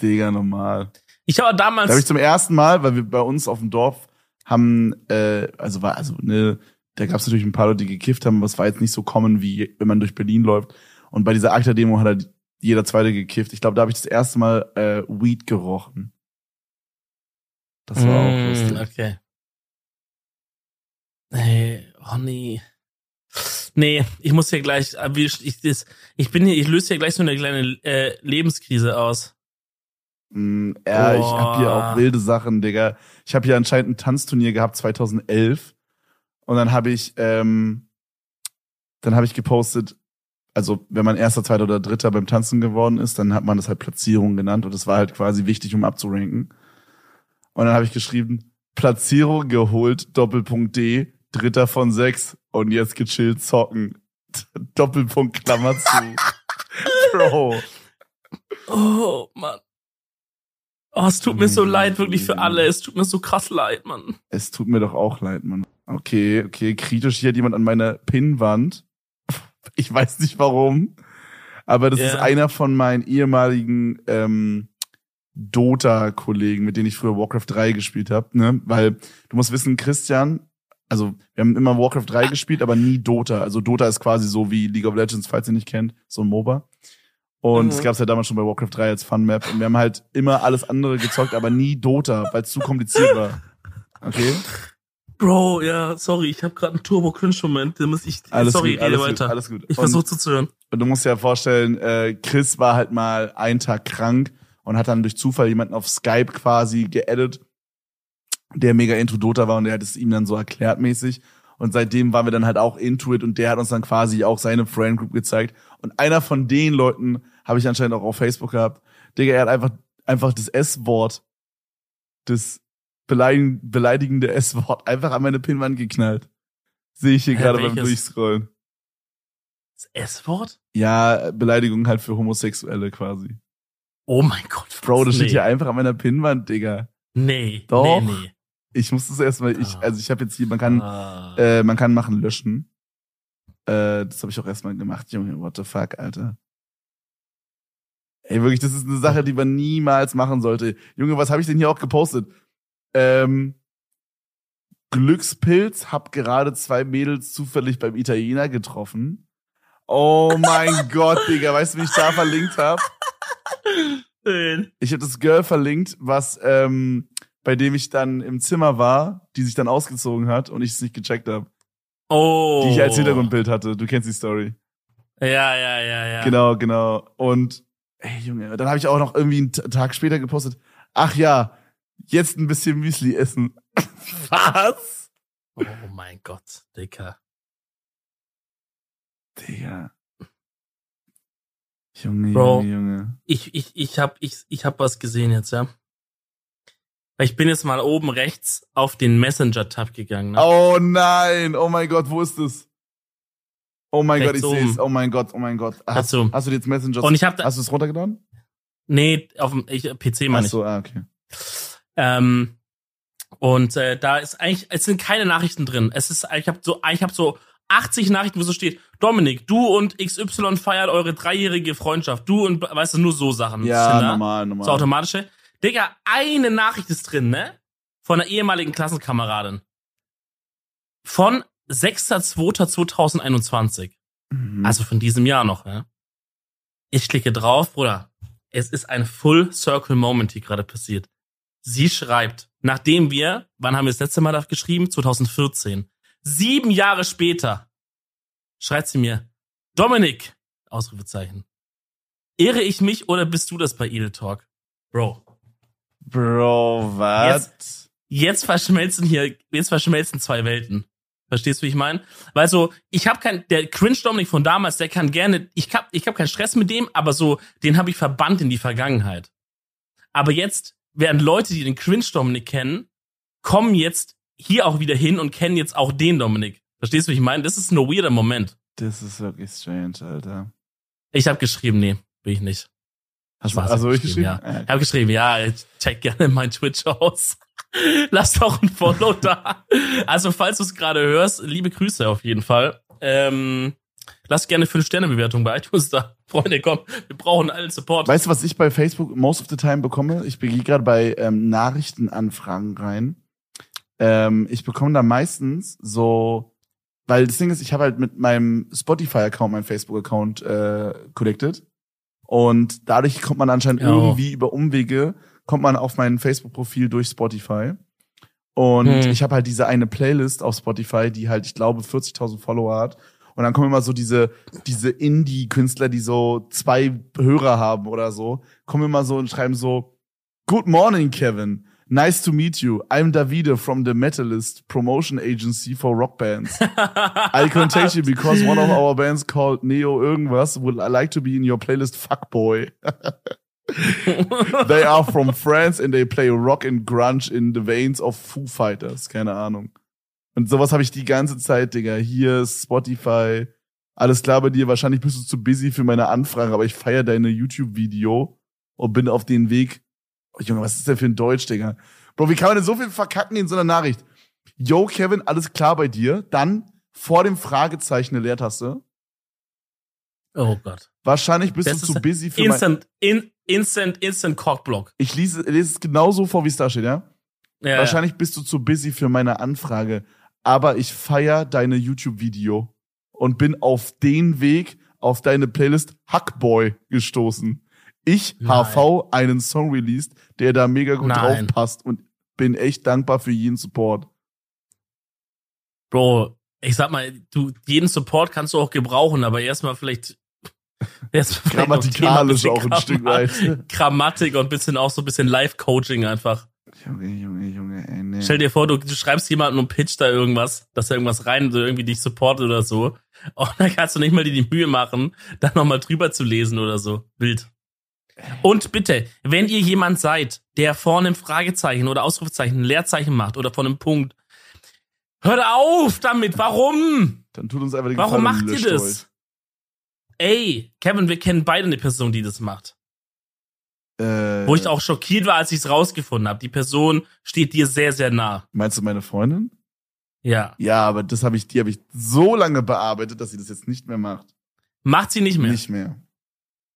Digga, normal. Ich habe Da damals. habe ich zum ersten Mal, weil wir bei uns auf dem Dorf haben, äh, also war, also ne, da gab es natürlich ein paar Leute, die gekifft haben, aber es war jetzt nicht so common, wie wenn man durch Berlin läuft. Und bei dieser ACTA-Demo hat halt jeder Zweite gekifft. Ich glaube, da habe ich das erste Mal äh, Weed gerochen. Das war auch Mm, lustig. Okay. Hey, oh nee. Nee, ich muss hier gleich, äh, wie ich, ich, ich bin hier, ich löse hier gleich so eine kleine äh, Lebenskrise aus. Mm, ja, ich habe hier auch wilde Sachen, Digga. Ich habe hier anscheinend ein Tanzturnier gehabt 2011 und dann habe ich ähm, dann habe ich gepostet, also wenn man erster, zweiter oder dritter beim Tanzen geworden ist, dann hat man das halt Platzierung genannt und das war halt quasi wichtig, um abzuranken. Und dann habe ich geschrieben, Platzierung geholt, Doppelpunkt D, dritter von sechs und jetzt gechillt zocken. Doppelpunkt Klammer zu. Bro. Oh, Mann. Oh, es tut mir so Junge, leid, wirklich für alle. Es tut mir so krass leid, Mann. Es tut mir doch auch leid, Mann. Okay, okay, kritisch hier hat jemand an meiner Pinnwand. Ich weiß nicht warum, aber das Ja. ist einer von meinen ehemaligen ähm, Dota-Kollegen, mit denen ich früher Warcraft 3 gespielt habe. Ne? Weil du musst wissen, Christian, also wir haben immer Warcraft 3 gespielt, aber nie Dota. Also Dota ist quasi so wie League of Legends, falls ihr nicht kennt, so ein MOBA. Und Mhm. es gab's ja damals schon bei Warcraft 3 als Fun-Map. Und wir haben halt immer alles andere gezockt, aber nie Dota, weil es zu kompliziert war. Okay? Bro, ja, sorry, ich habe gerade einen Turbo-Cringe-Moment. Da muss ich, Alles sorry, gut, rede alles weiter. gut, alles gut. Ich versuche zuzuhören. Und du musst dir ja vorstellen, äh, Chris war halt mal einen Tag krank und hat dann durch Zufall jemanden auf Skype quasi geedit, der mega into Dota war und der hat es ihm dann so erklärt mäßig. Und seitdem waren wir dann halt auch into it und der hat uns dann quasi auch seine Friend Group gezeigt. Und einer von den Leuten habe ich anscheinend auch auf Facebook gehabt. Digga, er hat einfach, einfach das S-Wort, das beleidig beleidigende S-Wort einfach an meine Pinwand geknallt. Sehe ich hier Hä, gerade beim? Durchscrollen. Das S-Wort? Ja, Beleidigung halt für Homosexuelle quasi. Oh mein Gott. Bro, das nee. steht hier einfach an meiner Pinnwand, Digga. Nee, Doch. nee, nee. Ich muss das erstmal, ich, Ah. also ich habe jetzt hier, man kann, Ah. äh, man kann machen löschen. Äh, das habe ich auch erstmal gemacht, Junge, what the fuck, Alter. Ey, wirklich, das ist eine Sache, die man niemals machen sollte. Junge, was habe ich denn hier auch gepostet? Ähm, Glückspilz, hab gerade zwei Mädels zufällig beim Italiener getroffen. Oh mein Gott, Digga, weißt du, wie ich da verlinkt habe? Ich habe das Girl verlinkt, was ähm, bei dem ich dann im Zimmer war, die sich dann ausgezogen hat und ich es nicht gecheckt habe. Oh. Die ich als Hintergrundbild hatte. Du kennst die Story. Ja, ja, ja, ja. Genau, genau. Und ey Junge, dann habe ich auch noch irgendwie einen Tag später gepostet. Ach ja, jetzt ein bisschen Müsli essen. was? Oh mein Gott, Dicker. Digga. Junge, Bro. Junge, Junge. Ich, ich, ich hab, ich, ich hab was gesehen jetzt, ja. Ich bin jetzt mal oben rechts auf den Messenger-Tab gegangen. Ne? Oh nein, oh mein Gott, wo ist es? Oh mein Gott, ich sehe es. Oh mein Gott, oh mein Gott. Hast, oben. hast du jetzt Messenger? Und ich hab da, hast du es runtergeladen? nee, auf dem ich, PC meine ich. so, ah, okay. Ähm, und äh, da ist eigentlich, es sind keine Nachrichten drin. Es ist, ich habe so, ich habe so 80 Nachrichten, wo so steht, Dominik, du und XY feiert eure dreijährige Freundschaft. Du und, weißt du, nur so Sachen. Ja, Tinder. normal, normal. So automatische. Digga, eine Nachricht ist drin, ne? Von einer ehemaligen Klassenkameradin. Von 6.2.2021. Mhm. Also von diesem Jahr noch, ne? Ich klicke drauf, Bruder. Es ist ein Full Circle Moment hier gerade passiert. Sie schreibt, nachdem wir, wann haben wir das letzte Mal da geschrieben? 2014. Sieben Jahre später schreibt sie mir, Dominik, Ausrufezeichen. Irre ich mich oder bist du das bei Edel Talk? Bro, Bro, was? jetzt verschmelzen hier, jetzt verschmelzen zwei Welten. Verstehst du, wie ich meine? Weil so, ich habe kein, der Cringe Dominik von damals, der kann gerne, ich hab, ich hab keinen Stress mit dem, aber so, den habe ich verbannt in die Vergangenheit. Aber jetzt werden Leute, die den Cringe Dominik kennen, kommen jetzt hier auch wieder hin und kennen jetzt auch den Dominik. Verstehst du, wie ich meine? Das ist ein weirder Moment. Das ist wirklich strange, Alter. Ich habe geschrieben, nee, bin ich nicht. Hast du Spaß, also ich geschrieben? Ja. Ich habe geschrieben, ja, check gerne mein Twitch aus. Lass doch ein Follow da. Also, falls du es gerade hörst, liebe Grüße auf jeden Fall. Ähm, lass gerne 5-Sterne-Bewertung bei iTunes da. Freunde, komm, wir brauchen allen Support. Weißt du, was ich bei Facebook most of the time bekomme? Ich gehe gerade bei ähm, Nachrichtenanfragen rein. Ähm, ich bekomme da meistens so, weil das Ding ist, ich habe halt mit meinem Spotify-Account meinen Facebook-Account äh, connected. Und dadurch kommt man anscheinend Ja. irgendwie über Umwege, kommt man auf mein Facebook-Profil durch Spotify. Und Hm. ich habe halt diese eine Playlist auf Spotify, die halt, ich glaube, 40.000 Follower hat. Und dann kommen immer so diese, diese Indie-Künstler, die so zwei Hörer haben oder so, kommen immer so und schreiben so, Good morning, Kevin. Nice to meet you. I'm Davide from the Metalist Promotion Agency for Rock Bands. I contact you because one of our bands called Neo irgendwas would like to be in your playlist Fuckboy. they are from France and they play rock and grunge in the veins of Foo Fighters. Keine Ahnung. Und sowas habe ich die ganze Zeit, Digga. Hier Spotify. Alles klar bei dir. Wahrscheinlich bist du zu busy für meine Anfrage, aber ich feier deine YouTube-Video und bin auf den Weg. Oh, Junge, was ist denn für ein Deutsch, Digga? Bro, wie kann man denn so viel verkacken in so einer Nachricht? Yo, Kevin, alles klar bei dir? Dann vor dem Fragezeichen eine Leertaste. oh Gott. Wahrscheinlich bist Das du zu busy für mein... Instant, in, instant, instant Cockblock. Ich lese, lese es genauso vor, wie es da steht, ja? Ja, Wahrscheinlich bist du zu busy für meine Anfrage. Aber ich feier deine YouTube-Video und bin auf den Weg auf deine Playlist Hackboy gestoßen. Ich, Nein. HV, einen Song released, der da mega gut Nein. drauf passt und bin echt dankbar für jeden Support. Bro, ich sag mal, du, jeden Support kannst du auch gebrauchen, aber erstmal vielleicht, noch Grammatikalisch auch ein Stück weit. Grammatik und bisschen auch so ein bisschen Live-Coaching einfach. Junge, Junge, Junge, ey, nee. Stell dir vor, du, du schreibst jemanden und pitcht da irgendwas, dass er irgendwas rein, so irgendwie dich supportet oder so. Und dann kannst du nicht mal dir die Mühe machen, da nochmal drüber zu lesen oder so. Wild. Und bitte, wenn ihr jemand seid, der vorne ein Fragezeichen oder Ausrufezeichen, ein Leerzeichen macht oder von einem Punkt, hört auf damit, warum? Dann tut uns einfach den Warum Gefallen macht ihr das? Ey, Kevin, wir kennen beide eine Person, die das macht. Äh, Wo ich auch schockiert war, als ich es rausgefunden habe. Die Person steht dir sehr, sehr nah. Meinst du meine Freundin? Ja. Ja, aber das habe ich, die habe ich so lange bearbeitet, dass sie das jetzt nicht mehr macht. Macht sie nicht mehr. Nicht mehr.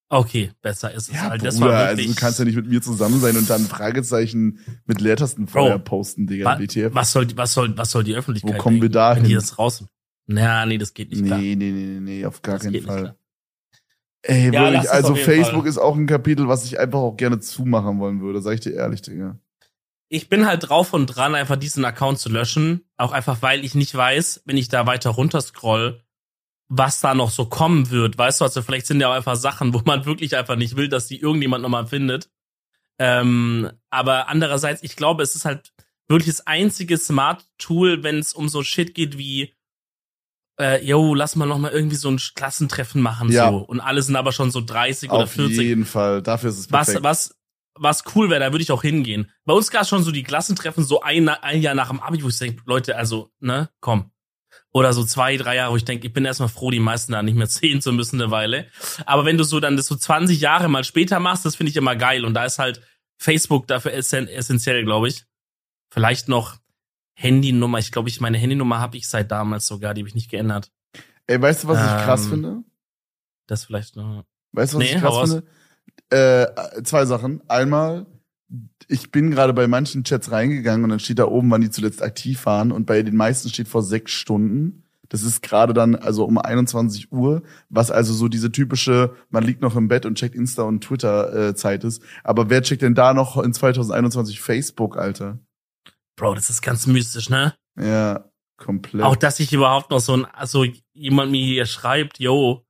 Okay, besser ist es Ja, halt. Das Bruder, war also wirklich, du kannst ja nicht mit mir zusammen sein und dann Fragezeichen mit Leertasten vorher posten, Digga. wa, was soll, was soll, was soll die Öffentlichkeit Wo kommen wir da wenn die hin? das raus? Na, nee, das geht nicht klar. nee, nee, nee, nee, nee, auf gar Das keinen Fall. Ey, Ja, wirklich, also Facebook Fall. ist auch ein Kapitel, was ich einfach auch gerne zumachen wollen würde, sag ich dir ehrlich, Digga. Ich bin halt drauf und dran, einfach diesen Account zu löschen. Auch einfach, weil ich nicht weiß, wenn ich da weiter runter scroll, was da noch so kommen wird. Weißt du, also vielleicht sind ja auch einfach Sachen, wo man wirklich einfach nicht will, dass die irgendjemand nochmal findet. Ähm, aber andererseits, ich glaube, es ist halt wirklich das einzige Smart-Tool, wenn es um so Shit geht wie, äh, yo, lass mal noch mal irgendwie so ein Klassentreffen machen Ja. so. Und alle sind aber schon so 30 oder Auf 40 jeden Fall. Dafür ist es was, perfekt. was, was cool wäre, da würde ich auch hingehen. Bei uns gab es schon so die Klassentreffen, so ein, ein Jahr nach dem Abi, wo ich denke, Leute, also, ne, komm. Oder so zwei, drei Jahre, wo ich denke, ich bin erstmal froh, die meisten da nicht mehr sehen zu müssen eine Weile. Aber wenn du so dann das so 20 Jahre mal später machst, das finde ich immer geil. Und da ist halt Facebook dafür essen essentiell, glaube ich. Vielleicht noch Handynummer. Ich glaube, ich meine Handynummer habe ich seit damals sogar, die habe ich nicht geändert. Ey, weißt du, was ich krass Ähm, finde? Das vielleicht noch. Weißt du, was Nee, ich krass raus. finde? Äh, zwei Sachen. Einmal, ich bin gerade bei manchen Chats reingegangen und dann steht da oben, wann die zuletzt aktiv waren und bei den meisten steht vor sechs Stunden. Das ist gerade dann also um 21 Uhr, was also so diese typische, man liegt noch im Bett und checkt Insta und Twitter äh, Zeit ist. Aber wer checkt denn da noch in 2021 Facebook, Alter? Bro, das ist ganz mystisch, ne? Ja, komplett. Auch, dass sich überhaupt noch so ein, also jemand mir hier schreibt, yo,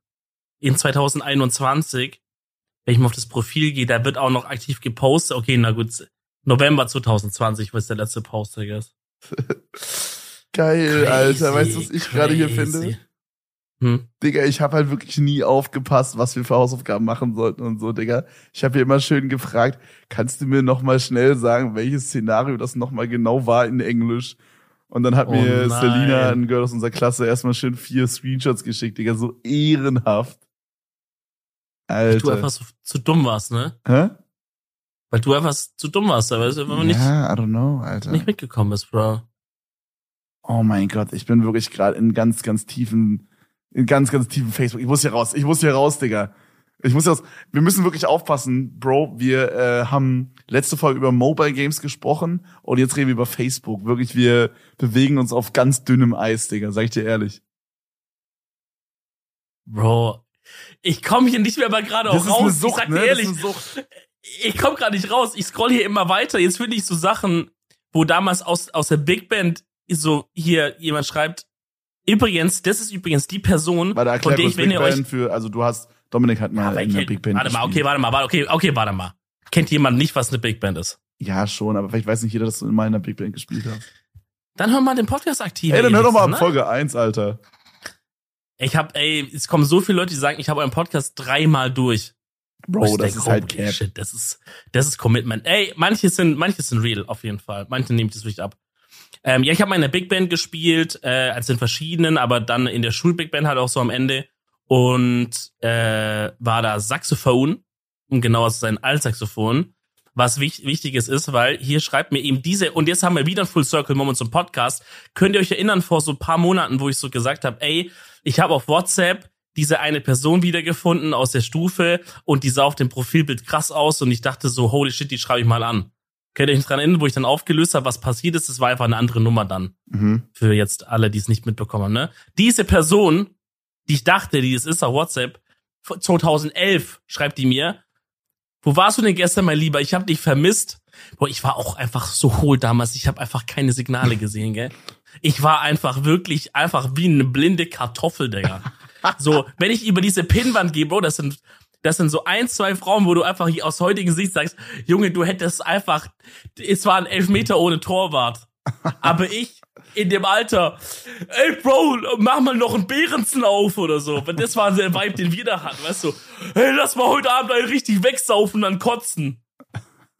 in 2021, wenn ich mal auf das Profil gehe, da wird auch noch aktiv gepostet. Okay, na gut, November 2020, was der letzte Post ist. Geil, Alter. Crazy, Weißt du, was ich gerade hier finde? Hm. Digga, ich habe halt wirklich nie aufgepasst, was wir für Hausaufgaben machen sollten und so, Digga. Ich habe hier immer schön gefragt, kannst du mir noch mal schnell sagen, welches Szenario das noch mal genau war in Englisch? Und dann hat Oh mir nein. Selina, ein Girl aus unserer Klasse, erstmal schön vier Screenshots geschickt, Digga, so ehrenhaft. Weil du Alter. einfach so, zu dumm warst, ne? Hä? Weil du einfach zu dumm warst, aber wenn man nicht, Ja, I don't know, Alter. nicht mitgekommen bist, Bro. Oh mein Gott, ich bin wirklich gerade in ganz, ganz tiefen, in ganz, ganz tiefen Facebook. Ich muss hier raus. Ich muss hier raus, Digga. Ich muss hier raus. Wir müssen wirklich aufpassen, Bro. Wir äh, haben letzte Folge über Mobile Games gesprochen und jetzt reden wir über Facebook. Wirklich, wir bewegen uns auf ganz dünnem Eis, Digga. Sag ich dir ehrlich. Bro. Ich komme hier nicht mehr mal gerade auch raus. ich sag dir ne? ehrlich, Sucht. ich komme gerade nicht raus. Ich scroll hier immer weiter. Jetzt finde ich so Sachen, wo damals aus, aus der Big Band so hier jemand schreibt, übrigens, das ist übrigens die Person, Warte, von der ich, wenn Big ihr euch für, also du hast, Dominik hat mal Aber in einer kennt- Big Band Warte mal, okay, warte mal, warte, okay, okay, warte mal. Kennt jemand nicht, was eine Big Band ist? Ja, schon, aber vielleicht weiß nicht jeder, dass du in meiner Big Band gespielt hast. Dann hör mal den Podcast aktiv. Ey, dann hör doch mal ne? Folge 1, Alter. Ich hab, ey, es kommen so viele Leute, die sagen, ich habe euren Podcast dreimal durch. Bro, das denke, ist halt Cap. Shit, das ist, das ist Commitment. Ey, manche sind, manche sind real, auf jeden Fall. Manche nehmen das wirklich ab. Ähm, ja, ich habe mal in der Big Band gespielt, äh, also in verschiedenen, aber dann in der Schul-Big Band halt auch so am Ende. Und äh, war da Saxophon, um genauer zu sein, Altsaxophon. Was wich wichtiges ist, weil hier schreibt mir eben diese, und jetzt haben wir wieder ein Full Circle Moment zum Podcast. Könnt ihr euch erinnern, vor so ein paar Monaten, wo ich so gesagt habe, ey, ich habe auf WhatsApp diese eine Person wiedergefunden aus der Stufe und die sah auf dem Profilbild krass aus und ich dachte so, holy shit, die schreibe ich mal an. Könnt ihr euch dran erinnern, wo ich dann aufgelöst habe, was passiert ist? Das war einfach eine andere Nummer dann. Mhm. Für jetzt alle, die es nicht mitbekommen haben, ne? Diese Person, die ich dachte, die es ist auf WhatsApp, 2011 schreibt die mir, wo warst du denn gestern, mein Lieber? Ich habe dich vermisst. Boah, ich war auch einfach so hohl damals. Ich habe einfach keine Signale gesehen, gell? Ich war einfach wirklich einfach wie eine blinde Kartoffel, Digga. So, wenn ich über diese Pinnwand gehe, Bro, das sind, das sind so ein, zwei Frauen, wo du einfach aus heutigen Sicht sagst, Junge, du hättest einfach, es war ein Elfmeter ohne Torwart. Aber ich in dem Alter, ey Bro, mach mal noch einen Behrensen auf oder so. Weil Das war der Vibe, den wir da hatten, weißt du. Hey, lass mal heute Abend einen richtig wegsaufen und dann kotzen.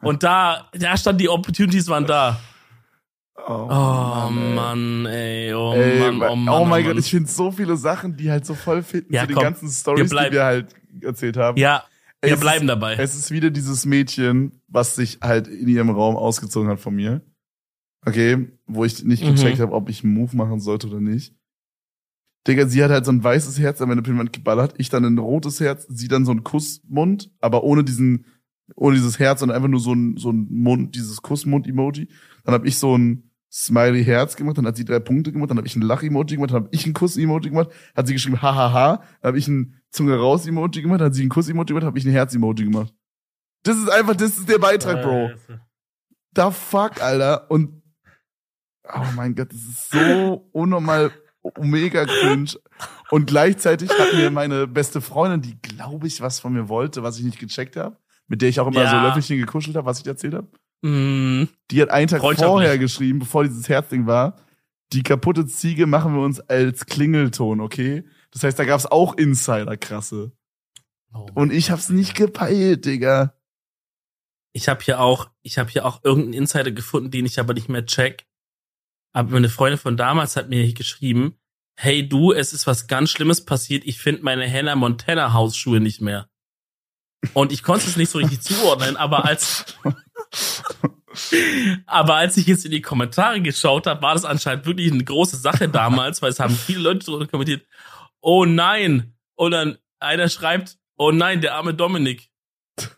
Und da, da stand die Opportunities waren da. Oh, Oh ey. Mann, ey, oh Ey, Mann, oh Mann. oh mein Mann. Gott, ich finde so viele Sachen, die halt so voll fitten Ja, zu den komm, ganzen Stories, die wir halt erzählt haben. Ja, wir Es bleiben ist, dabei. Es ist wieder dieses Mädchen, was sich halt in ihrem Raum ausgezogen hat von mir. Okay, wo ich nicht Mhm. gecheckt habe, ob ich einen Move machen sollte oder nicht. Digga, sie hat halt so ein weißes Herz an meine Pinnwand geballert, ich dann ein rotes Herz, sie dann so ein Kussmund, aber ohne diesen, ohne dieses Herz, sondern einfach nur so ein, so ein Mund, dieses Kussmund-Emoji. Dann habe ich so ein Smiley Herz gemacht, dann hat sie drei Punkte gemacht, dann habe ich ein Lach-Emoji gemacht, dann habe ich ein Kuss-Emoji gemacht, hat sie geschrieben hahaha, dann habe ich ein Zunge raus-Emoji gemacht, dann hat sie ein Kuss-Emoji gemacht, habe ich ein Herz-Emoji gemacht. Das ist einfach, das ist der Beitrag, Bro. Da fuck, Alter. Und oh mein Gott, das ist so unnormal mega cringe. Und gleichzeitig hat mir meine beste Freundin, die glaube ich was von mir wollte, was ich nicht gecheckt habe, mit der ich auch immer Ja. so Löffelchen gekuschelt habe, was ich erzählt habe. Mm, Die hat einen Tag Freundschaftlich. vorher geschrieben, bevor dieses Herzding war, die kaputte Ziege machen wir uns als Klingelton, okay? Das heißt, da gab's auch Insider krasse. oh. Und ich hab's nicht gepeilt, Digga. Ich habe hier auch, ich habe hier auch irgendeinen Insider gefunden, den ich aber nicht mehr check. Aber meine Freundin von damals hat mir hier geschrieben, hey du, es ist was ganz Schlimmes passiert, ich finde meine Hannah Montana Hausschuhe nicht mehr. Und ich konnte es nicht so richtig zuordnen, aber als aber als ich jetzt in die Kommentare geschaut habe, war das anscheinend wirklich eine große Sache damals, weil es haben viele Leute drunter kommentiert. oh nein. Und dann einer schreibt, oh nein, der arme Dominik.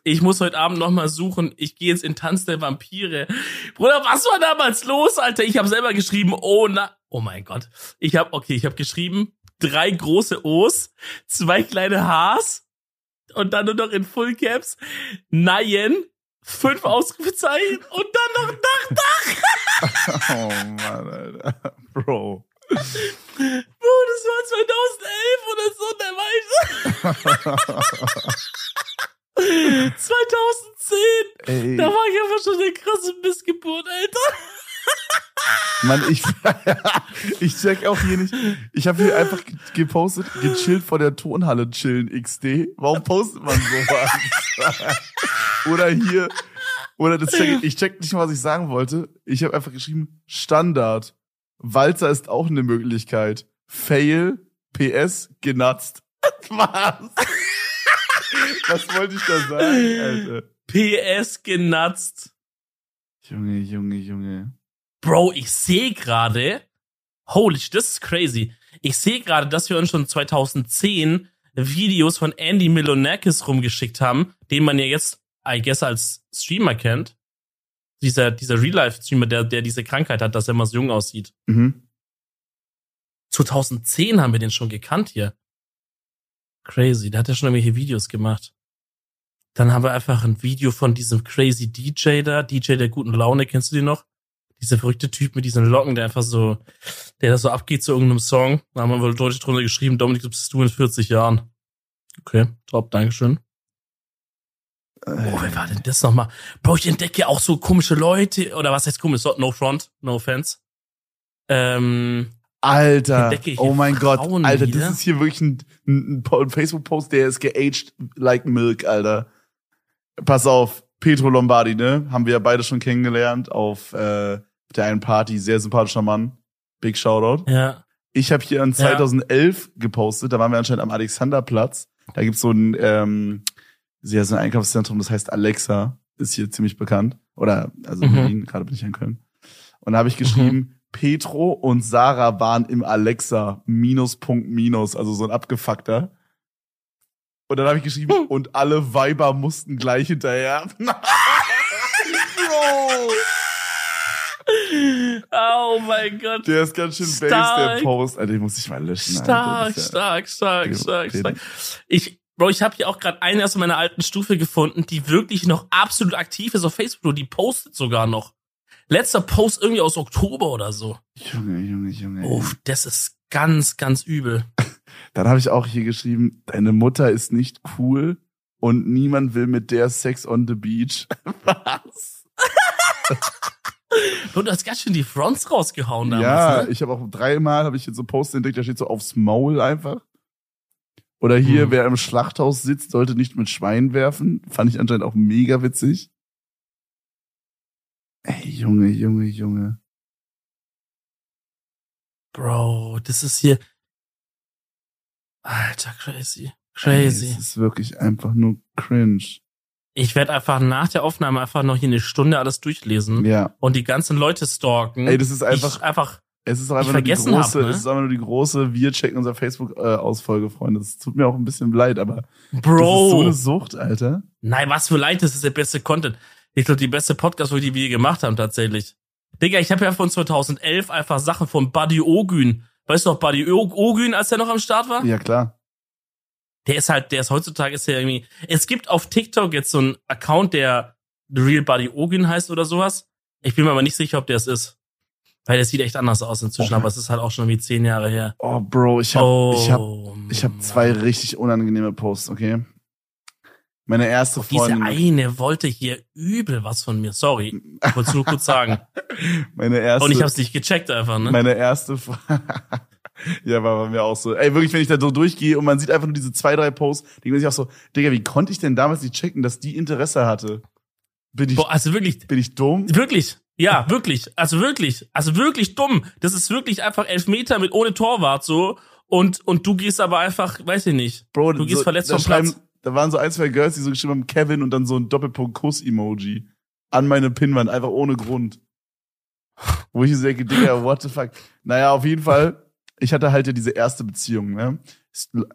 Ich muss heute Abend noch mal suchen. Ich gehe jetzt in Tanz der Vampire. Bruder, was war damals los, Alter? Ich habe selber geschrieben, oh na, oh mein Gott. Ich habe okay, ich habe geschrieben drei große O's, zwei kleine H's und dann nur noch in Full Caps Nein, fünf Ausrufezeichen und dann noch Dach, Dach. oh Mann, Alter. Bro. Bro, das war 2011 oder so, der weiß. 2010. Ey. Da war ich einfach schon eine krasse Missgeburt, Alter. Mann, ich, ich check auch hier nicht. Ich habe hier einfach gepostet, gechillt vor der Tonhalle chillen XD. Warum postet man sowas? oder hier, oder das check ich, ich check nicht mal, was ich sagen wollte. Ich habe einfach geschrieben, Standard. Walzer ist auch eine Möglichkeit. Fail, PS, genutzt. Was? was wollte ich da sagen, Alter? PS genutzt. Junge, Junge, Junge. Bro, ich sehe gerade, holy, shit, das ist crazy. Ich sehe gerade, dass wir uns schon 2010 Videos von Andy Milonakis rumgeschickt haben, den man ja jetzt, I guess, als Streamer kennt. Dieser, dieser Real-Life-Streamer, der, der diese Krankheit hat, dass er immer so jung aussieht. Mhm. 2010 haben wir den schon gekannt hier. Crazy, der hat ja schon irgendwelche Videos gemacht. Dann haben wir einfach ein Video von diesem crazy DJ da, DJ der guten Laune, kennst du den noch? Dieser verrückte Typ mit diesen Locken, der einfach so, der da so abgeht zu irgendeinem Song. Da haben wir wohl deutlich drunter geschrieben, Dominik, du bist du in 40 Jahren. Okay, top, Dankeschön. Oh, wer war denn das nochmal? Bro, ich entdecke ja auch so komische Leute, oder was heißt komisch? No front, no offense. Ähm, Alter, oh mein Gott, Frauen Alter, wieder? das ist hier wirklich ein, ein, ein Facebook-Post, der ist geaged like milk, Alter. Pass auf, Petro Lombardi, ne? Haben wir ja beide schon kennengelernt auf äh, der einen Party, sehr sympathischer Mann. Big Shoutout. ja. Ich habe hier in 2011 gepostet, da waren wir anscheinend am Alexanderplatz. Da gibt's so ein, ähm, ja, so ein Einkaufszentrum, das heißt Alexa, ist hier ziemlich bekannt. Oder, also in Mhm. Berlin, gerade bin ich in Köln. Und da habe ich geschrieben, Petro und Sarah waren im Alexa, Minus, Punkt, Minus, also so ein abgefuckter. Und dann habe ich geschrieben, Hm. und alle Weiber mussten gleich hinterher. Bro, Oh mein Gott. der ist ganz schön base, der Stark. Post. Alter, ich muss dich mal löschen. Stark, ja- stark, stark, Den- stark, den- stark. Ich, Bro, ich habe hier auch gerade eine aus meiner alten Stufe gefunden, die wirklich noch absolut aktiv ist auf Facebook. Die postet sogar noch. Letzter Post irgendwie aus Oktober oder so. Junge, Junge, Junge. Oh, das ist ganz, ganz übel. Dann habe ich auch hier geschrieben, deine Mutter ist nicht cool und niemand will mit der Sex on the Beach. Was? Du hast ganz schön die Fronts rausgehauen damals, ja, ne? ich habe auch dreimal habe ich jetzt so Post entdeckt, da steht so aufs Maul einfach. Oder hier, Hm. wer im Schlachthaus sitzt, sollte nicht mit Schwein werfen. Fand ich anscheinend auch mega witzig. Ey, Junge, Junge, Junge. Bro, das ist hier. Alter, crazy. Ey, Crazy. Es ist wirklich einfach nur cringe. Ich werde einfach nach der Aufnahme einfach noch hier eine Stunde alles durchlesen Ja. und die ganzen Leute stalken. Ey, das ist einfach, ich einfach es ist einfach nur die vergessen hab, große, ne? es ist einfach nur die große, wir checken unser Facebook-Ausfolge, Freunde. Das tut mir auch ein bisschen leid, aber Bro. das ist so eine Sucht, Alter. Nein, was für Leid, das ist der beste Content. Ich glaube, die beste Podcast-Folge, die wir gemacht haben, tatsächlich. Digga, ich habe ja von 2011 einfach Sachen von Buddy Ogün. Weißt du noch, Buddy Ogün, als der noch am Start war? Ja, klar. Der ist halt, der ist heutzutage, ist der irgendwie, es gibt auf TikTok jetzt so einen Account, der The Real Buddy Ogün heißt oder sowas. Ich bin mir aber nicht sicher, ob der es ist. Weil der sieht echt anders aus inzwischen, Oh. aber es ist halt auch schon wie zehn Jahre her. Oh, Bro, ich hab, oh, ich hab, ich hab zwei richtig unangenehme Posts, okay? Meine erste Diese Freundin, eine wollte hier übel was von mir. Sorry. Ich wollte nur kurz sagen. meine erste, Und ich hab's nicht gecheckt einfach, ne? meine erste, ja, war bei mir auch so. Ey, wirklich, wenn ich da so durchgehe und man sieht einfach nur diese zwei, drei Posts, denkt man sich auch so, Digga, wie konnte ich denn damals nicht checken, dass die Interesse hatte? Bin ich, Boah, also wirklich, bin ich dumm? wirklich. Ja, wirklich. Also wirklich. Also wirklich dumm. Das ist wirklich einfach Elfmeter mit ohne Torwart so. Und, und du gehst aber einfach, weiß ich nicht. Bro, Du gehst so, verletzt vom Platz. Da waren so ein, zwei Girls, die so geschrieben haben, Kevin und dann so ein Doppelpunkt Kuss-Emoji. An meine Pinwand, einfach ohne Grund. Wo ich so denke, Digga, what the fuck. Naja, auf jeden Fall, ich hatte halt ja diese erste Beziehung, ne?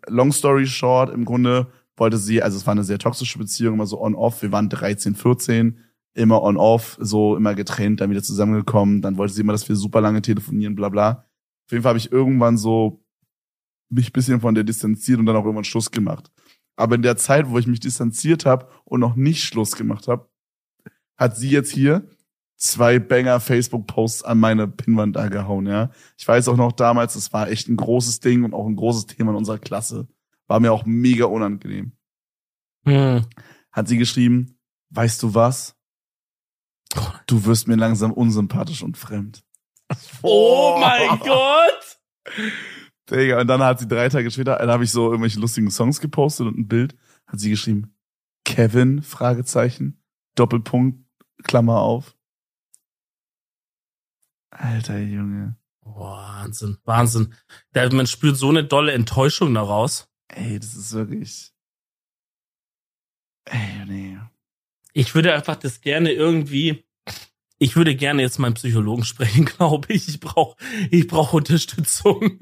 Long story short, im Grunde wollte sie, also es war eine sehr toxische Beziehung, immer so on-off. Wir waren 13, 14, immer on-off, so immer getrennt, dann wieder zusammengekommen. Dann wollte sie immer, dass wir super lange telefonieren, bla bla. Auf jeden Fall habe ich irgendwann so mich bisschen von der distanziert und dann auch irgendwann Schluss gemacht. Aber in der Zeit, wo ich mich distanziert habe und noch nicht Schluss gemacht habe, hat sie jetzt hier zwei Banger Facebook-Posts an meine Pinwand da gehauen, ja. Ich weiß auch noch damals, das war echt ein großes Ding und auch ein großes Thema in unserer Klasse. War mir auch mega unangenehm. Hm. Hat sie geschrieben, weißt du was? Du wirst mir langsam unsympathisch und fremd. Oh mein Gott! Digga, und dann hat sie drei Tage später, dann habe ich so irgendwelche lustigen Songs gepostet und ein Bild, hat sie geschrieben, Kevin, Fragezeichen, Doppelpunkt, Klammer auf. Alter Junge. Wahnsinn, Wahnsinn. Da, man spürt so eine dolle Enttäuschung daraus. Ey, das ist wirklich. Ey, nee. Ich würde einfach das gerne irgendwie. Ich würde gerne jetzt meinen Psychologen sprechen, glaube ich. Ich brauche ich brauch Unterstützung.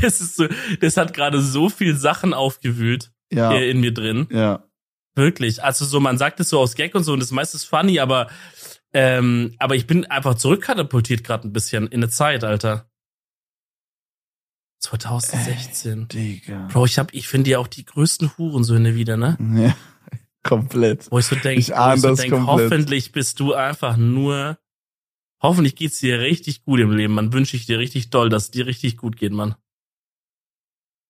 Das ist so, das hat gerade so viel Sachen aufgewühlt ja. in mir drin. Ja. Wirklich. Also so, man sagt es so aus Gag und so und das meiste ist funny, aber ähm, aber ich bin einfach zurückkatapultiert gerade ein bisschen in der Zeit, Alter. 2016. Ey, Digga. Bro, ich hab, ich finde ja auch die größten Hurensöhne wieder, ne? Ja, komplett. Wo ich so denke, ich ahne so das denk, komplett. hoffentlich bist du einfach nur, hoffentlich geht's dir richtig gut im Leben, man. Wünsche ich dir richtig doll, dass es dir richtig gut geht, Mann.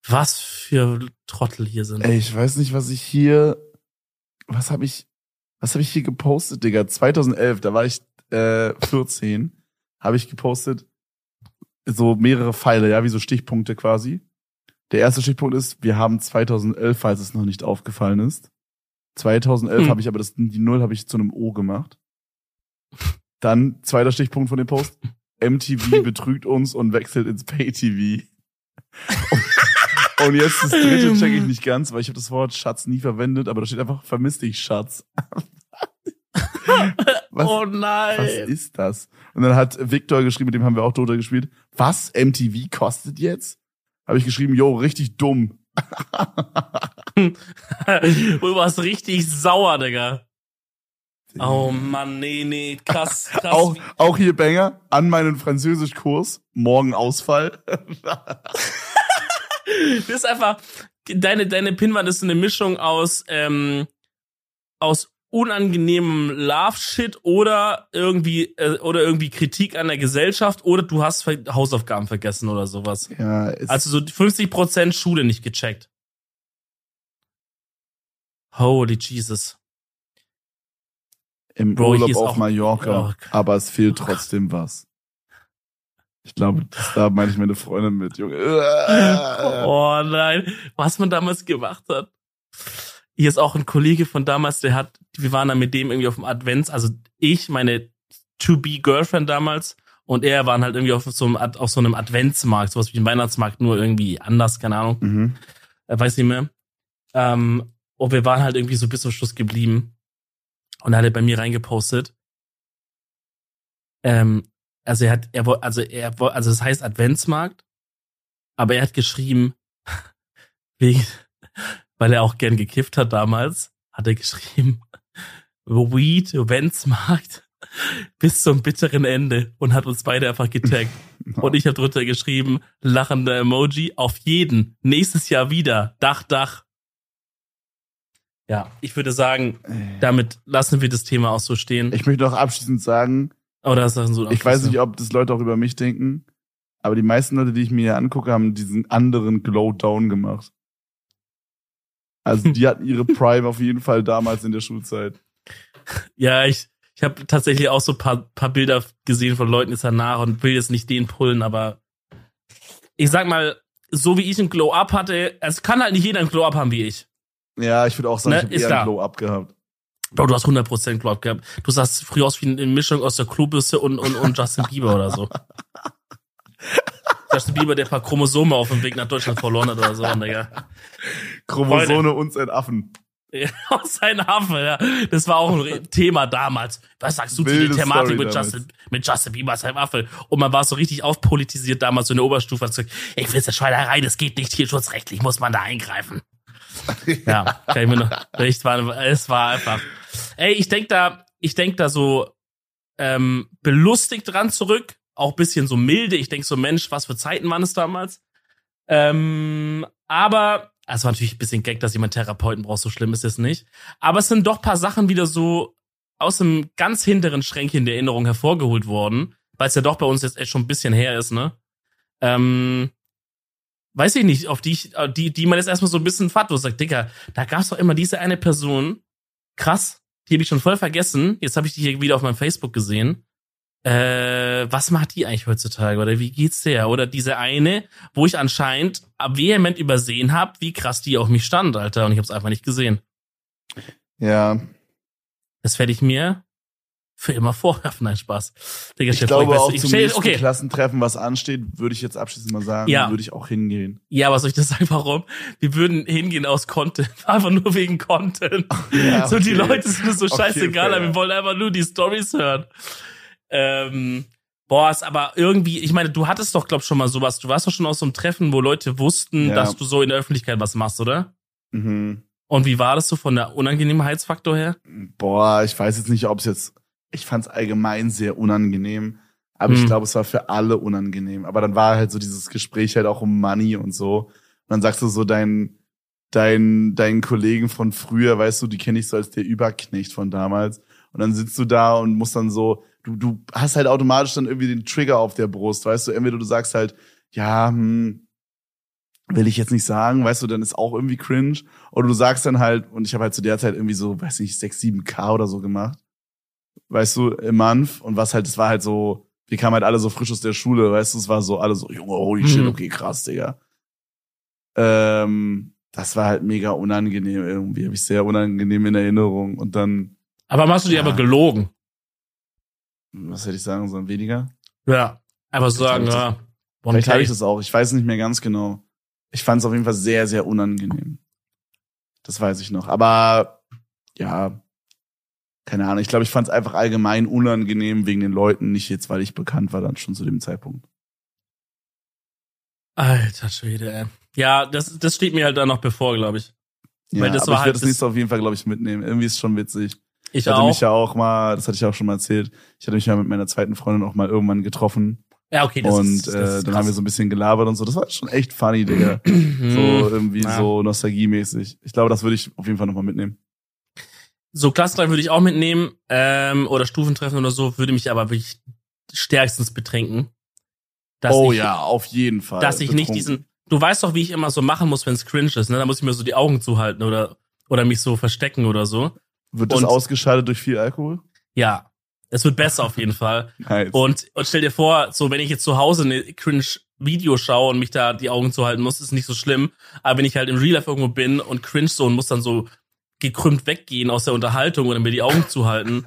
Was für Trottel hier sind. Ey, ich weiß nicht, was ich hier, was habe ich, was habe ich hier gepostet, Digga? 2011, da war ich äh, 14, habe ich gepostet so mehrere Pfeile, ja, wie so Stichpunkte quasi. Der erste Stichpunkt ist, wir haben 2011, falls es noch nicht aufgefallen ist. 2011 hm. habe ich aber das die Null habe ich zu einem O gemacht. Dann zweiter Stichpunkt von dem Post. MTV betrügt uns und wechselt ins Pay-TV. Und jetzt das dritte check ich nicht ganz, weil ich habe das Wort Schatz nie verwendet, aber da steht einfach vermisst dich Schatz. was, oh nein. Was ist das? Und dann hat Victor geschrieben, mit dem haben wir auch Dota gespielt. Was? MTV kostet jetzt? Habe ich geschrieben, yo, richtig dumm. du warst richtig sauer, Digga. Oh Mann, nee, nee, krass, krass. Auch, auch hier Banger, an meinen Französischkurs, morgen Ausfall. Das ist einfach, deine, deine Pinwand ist eine Mischung aus, ähm, aus unangenehmem Love-Shit oder irgendwie, äh, oder irgendwie Kritik an der Gesellschaft oder du hast Hausaufgaben vergessen oder sowas. Ja, also so 50% Schule nicht gecheckt. Holy Jesus. Im Bro, Urlaub auf Mallorca, oh, aber es fehlt trotzdem was. Ich glaube, da meine ich meine Freundin mit, Junge. oh nein, was man damals gemacht hat. Hier ist auch ein Kollege von damals, der hat, wir waren da mit dem irgendwie auf dem Advents, also ich, meine To-Be-Girlfriend damals und er waren halt irgendwie auf so einem, auf so einem Adventsmarkt, sowas wie ein Weihnachtsmarkt, nur irgendwie anders, keine Ahnung. Mhm. Er weiß nicht mehr. Ähm, und wir waren halt irgendwie so bis zum Schluss geblieben. Und er hat er bei mir reingepostet. Ähm, also er hat, er also er also das heißt Adventsmarkt, aber er hat geschrieben, wegen, weil er auch gern gekifft hat damals, hat er geschrieben, Weed, Adventsmarkt bis zum bitteren Ende und hat uns beide einfach getaggt. Und ich habe drunter geschrieben, lachender Emoji, auf jeden, nächstes Jahr wieder, Dach, Dach. Ja, ich würde sagen, äh. damit lassen wir das Thema auch so stehen. Ich möchte auch abschließend sagen, oder ist das so ich weiß nicht, ob das Leute auch über mich denken, aber die meisten Leute, die ich mir hier angucke, haben diesen anderen Glow Down gemacht. Also die hatten ihre Prime auf jeden Fall damals in der Schulzeit. Ja, ich, ich habe tatsächlich auch so paar, paar Bilder gesehen von Leuten jetzt danach und will jetzt nicht den pullen, aber ich sag mal, so wie ich einen Glow-Up hatte, es kann halt nicht jeder einen Glow-Up haben wie ich. Ja, ich würde auch sagen, ne? ich habe eher einen Glow-Up gehabt. Bro, du hast 100% Glow-Up gehabt. Du sahst früher aus wie eine Mischung aus der Klobüste und, und, und Justin Bieber oder so. Justin Bieber, der paar Chromosome auf dem Weg nach Deutschland verloren hat oder so, Digga. Chromosome und ein Affen. aus seinem Affe, ja. Das war auch ein Thema damals. Was sagst du zu der Thematik mit Justin, mit Justin Bieber seinem Affe? Und man war so richtig aufpolitisiert damals so in der Oberstufe. Gesagt, ich will jetzt Schweinerei, das geht nicht, tierschutzrechtlich muss man da eingreifen. ja, kann ich mir noch, echt war, es war einfach. Ey, ich denk da, ich denk da so, ähm, belustigt dran zurück, auch bisschen so milde. Ich denk so, Mensch, was für Zeiten waren es damals? Ähm, aber es war natürlich ein bisschen Gag, dass jemand Therapeuten braucht, so schlimm ist es nicht. Aber es sind doch paar Sachen wieder so aus dem ganz hinteren Schränkchen der Erinnerung hervorgeholt worden, weil es ja doch bei uns jetzt echt schon ein bisschen her ist, ne? Ähm, weiß ich nicht, auf die ich, die, die man jetzt erstmal so ein bisschen fat, wo sagt, Digga, da gab's doch immer diese eine Person, krass, die habe ich schon voll vergessen. Jetzt habe ich die hier wieder auf meinem Facebook gesehen äh, was macht die eigentlich heutzutage oder wie geht's der? Oder diese eine, wo ich anscheinend vehement übersehen habe, wie krass die auf mich stand, Alter, und ich habe es einfach nicht gesehen. Ja. Das werde ich mir für immer vorwerfen. Nein, Spaß. Digga, ich glaube ich auch ich, zum stell, nächsten okay. Klassentreffen, was ansteht, würde ich jetzt abschließend mal sagen, ja. würde ich auch hingehen. Ja, was soll ich das sagen? Warum? Wir würden hingehen aus Content, einfach nur wegen Content. Ja, okay. So die Leute sind so scheißegal, okay, wir wollen einfach nur die Stories hören. Ähm, boah, ist aber irgendwie, ich meine, du hattest doch, glaub schon mal sowas. Du warst doch schon aus so einem Treffen, wo Leute wussten, ja. dass du so in der Öffentlichkeit was machst, oder? Mhm. Und wie war das so von der Unangenehmheitsfaktor her? Boah, ich weiß jetzt nicht, ob es jetzt, ich fand es allgemein sehr unangenehm. Aber mhm. ich glaube, es war für alle unangenehm. Aber dann war halt so dieses Gespräch halt auch um Money und so. Und dann sagst du so dein, dein, deinen Kollegen von früher, weißt du, die kenne ich so als der Überknecht von damals. Und dann sitzt du da und musst dann so, du, du hast halt automatisch dann irgendwie den Trigger auf der Brust, weißt du, entweder du sagst halt, ja, hm, will ich jetzt nicht sagen, weißt du, dann ist auch irgendwie cringe. Oder du sagst dann halt, und ich habe halt zu der Zeit irgendwie so, weiß nicht, 6, 7 K oder so gemacht. Weißt du, im Month. Und was halt, das war halt so, wir kamen halt alle so frisch aus der Schule, weißt du, es war so alle so, Junge, holy shit, mhm. okay, krass, Digga. Ähm, das war halt mega unangenehm irgendwie, habe ich sehr unangenehm in Erinnerung. Und dann. Aber hast du dir ja, aber gelogen? was hätte ich sagen sollen, weniger? Ja, einfach so sagen, ja. Vielleicht habe ich das auch. Ich weiß nicht mehr ganz genau. Ich fand es auf jeden Fall sehr, sehr unangenehm. Das weiß ich noch. Aber ja, keine Ahnung. Ich glaube, ich fand es einfach allgemein unangenehm wegen den Leuten, nicht jetzt, weil ich bekannt war dann schon zu dem Zeitpunkt. Alter Schwede, ey. Ja, das, das steht mir halt da noch bevor, glaube ich. Ja, Weil das aber war ich werde halt das nächste auf jeden Fall, glaube ich, mitnehmen. Irgendwie ist es schon witzig. Ich, ich hatte auch. mich ja auch mal, das hatte ich auch schon mal erzählt, ich hatte mich ja mit meiner zweiten Freundin auch mal irgendwann getroffen. Ja, okay, das und ist, das äh, dann krass. haben wir so ein bisschen gelabert und so. Das war schon echt funny, Digga. so irgendwie ja. so nostalgiemäßig. Ich glaube, das würde ich auf jeden Fall nochmal mitnehmen. So Klassentreffen würde ich auch mitnehmen, ähm, oder Stufentreffen oder so, würde mich aber wirklich stärkstens betränken. oh ich, ja, auf jeden Fall. Dass ich betrunken. nicht diesen, du weißt doch, wie ich immer so machen muss, wenn es cringe ist, ne? Da muss ich mir so die Augen zuhalten oder, oder mich so verstecken oder so. Wird das und, ausgeschaltet durch viel Alkohol? Ja, es wird besser auf jeden Fall. Nice. Und, und stell dir vor, so wenn ich jetzt zu Hause eine cringe Video schaue und mich da die Augen zuhalten muss, ist nicht so schlimm. Aber wenn ich halt im Real Life irgendwo bin und cringe so und muss dann so gekrümmt weggehen aus der Unterhaltung oder mir die Augen zuhalten,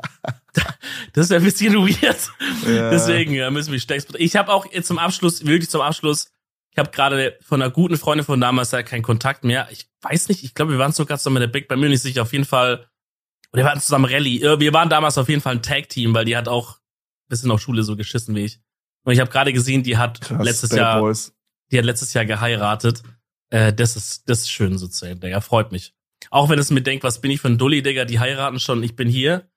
das wäre ein bisschen weird. Ja. Deswegen ja, müssen wir stärkst. Ich habe auch jetzt zum Abschluss, wirklich zum Abschluss, ich habe gerade von einer guten Freundin von damals ja keinen Kontakt mehr. Ich weiß nicht, ich glaube, wir waren sogar zusammen mit der Big, bei mir nicht sicher, auf jeden Fall und wir waren zusammen Rallye. Wir waren damals auf jeden Fall ein Tag-Team, weil die hat auch bisschen auf Schule so geschissen wie ich. Und ich habe gerade gesehen, die hat Krass, letztes Jahr, Boys. die hat letztes Jahr geheiratet. Äh, das ist, das ist schön so zu sehen, Digga. Freut mich. Auch wenn es mir denkt, was bin ich für ein Dulli, Digga, die heiraten schon, ich bin hier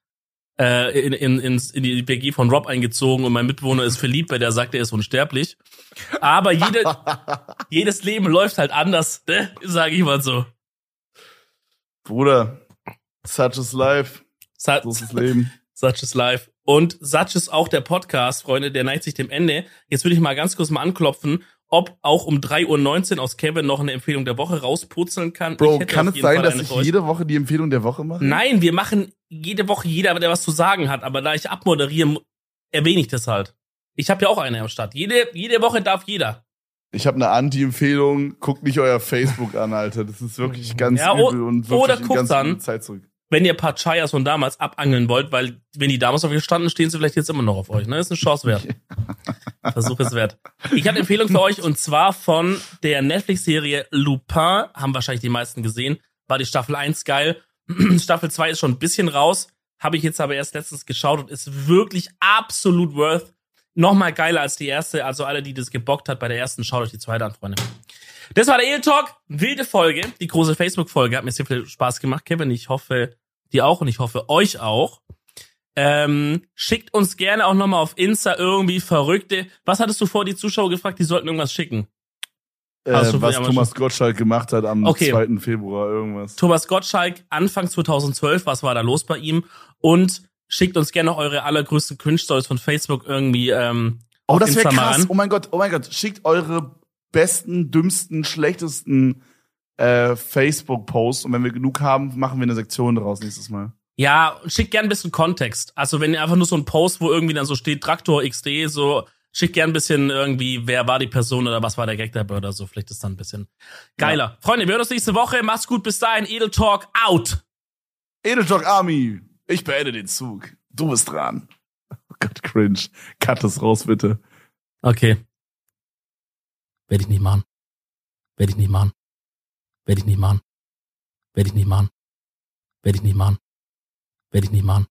äh, in, in, ins, in die BG von Rob eingezogen und mein Mitbewohner ist verliebt, weil der sagt, er ist unsterblich. Aber jede, jedes Leben läuft halt anders, ne? Sage ich mal so. Bruder, Such is life. Such, so ist das Leben. Such is life. Und Such ist auch der Podcast, Freunde, der neigt sich dem Ende. Jetzt würde ich mal ganz kurz mal anklopfen, ob auch um 3.19 Uhr aus Kevin noch eine Empfehlung der Woche rausputzeln kann. Bro, kann es sein, Fall dass ich jede Woche die Empfehlung der Woche mache? Nein, wir machen jede Woche jeder, der was zu sagen hat. Aber da ich abmoderiere, erwähne ich das halt. Ich habe ja auch eine am Start. Jede, jede Woche darf jeder. Ich habe eine Anti-Empfehlung. Guckt nicht euer Facebook an, Alter. Das ist wirklich ganz ja, übel und wirklich oder guckt dann, Zeit zurück wenn ihr ein paar Chayas von damals abangeln wollt, weil wenn die damals auf euch standen, stehen sie vielleicht jetzt immer noch auf euch. Ne? ist eine Chance wert. Versuch es wert. Ich habe eine Empfehlung für euch und zwar von der Netflix-Serie Lupin. Haben wahrscheinlich die meisten gesehen. War die Staffel 1 geil. Staffel 2 ist schon ein bisschen raus. Habe ich jetzt aber erst letztens geschaut und ist wirklich absolut worth. Nochmal geiler als die erste. Also alle, die das gebockt hat bei der ersten, schaut euch die zweite an, Freunde. Das war der Ehe Talk. Wilde Folge. Die große Facebook-Folge. Hat mir sehr viel Spaß gemacht, Kevin. Ich hoffe, dir auch und ich hoffe, euch auch. Ähm, schickt uns gerne auch nochmal auf Insta irgendwie Verrückte. Was hattest du vor die Zuschauer gefragt? Die sollten irgendwas schicken. Äh, was Thomas Gottschalk gemacht hat am Okay. 2. Februar, irgendwas. Thomas Gottschalk, Anfang 2012, was war da los bei ihm? Und schickt uns gerne eure allergrößten Cringe-Stories von Facebook irgendwie ähm, Oh, das wäre krass. Oh mein Gott, oh mein Gott. Schickt eure besten, dümmsten, schlechtesten äh, Facebook-Posts und wenn wir genug haben, machen wir eine Sektion daraus nächstes Mal. Ja, schickt gern ein bisschen Kontext. Also wenn ihr einfach nur so ein Post, wo irgendwie dann so steht Traktor XD, so schickt gern ein bisschen irgendwie, wer war die Person oder was war der Gag dabei oder so. Vielleicht ist dann ein bisschen geiler. Freunde, wir hören uns nächste Woche. Macht's gut, bis dahin. Edel Talk out. Edeltalk Army, ich beende den Zug. Du bist dran. Oh Gott, cringe. Cut das raus, bitte. Okay. Werde ich nicht machen. Werde ich nicht machen. Werde ich nicht machen. Werde ich nicht machen. Werde ich nicht machen. Werde ich nicht machen.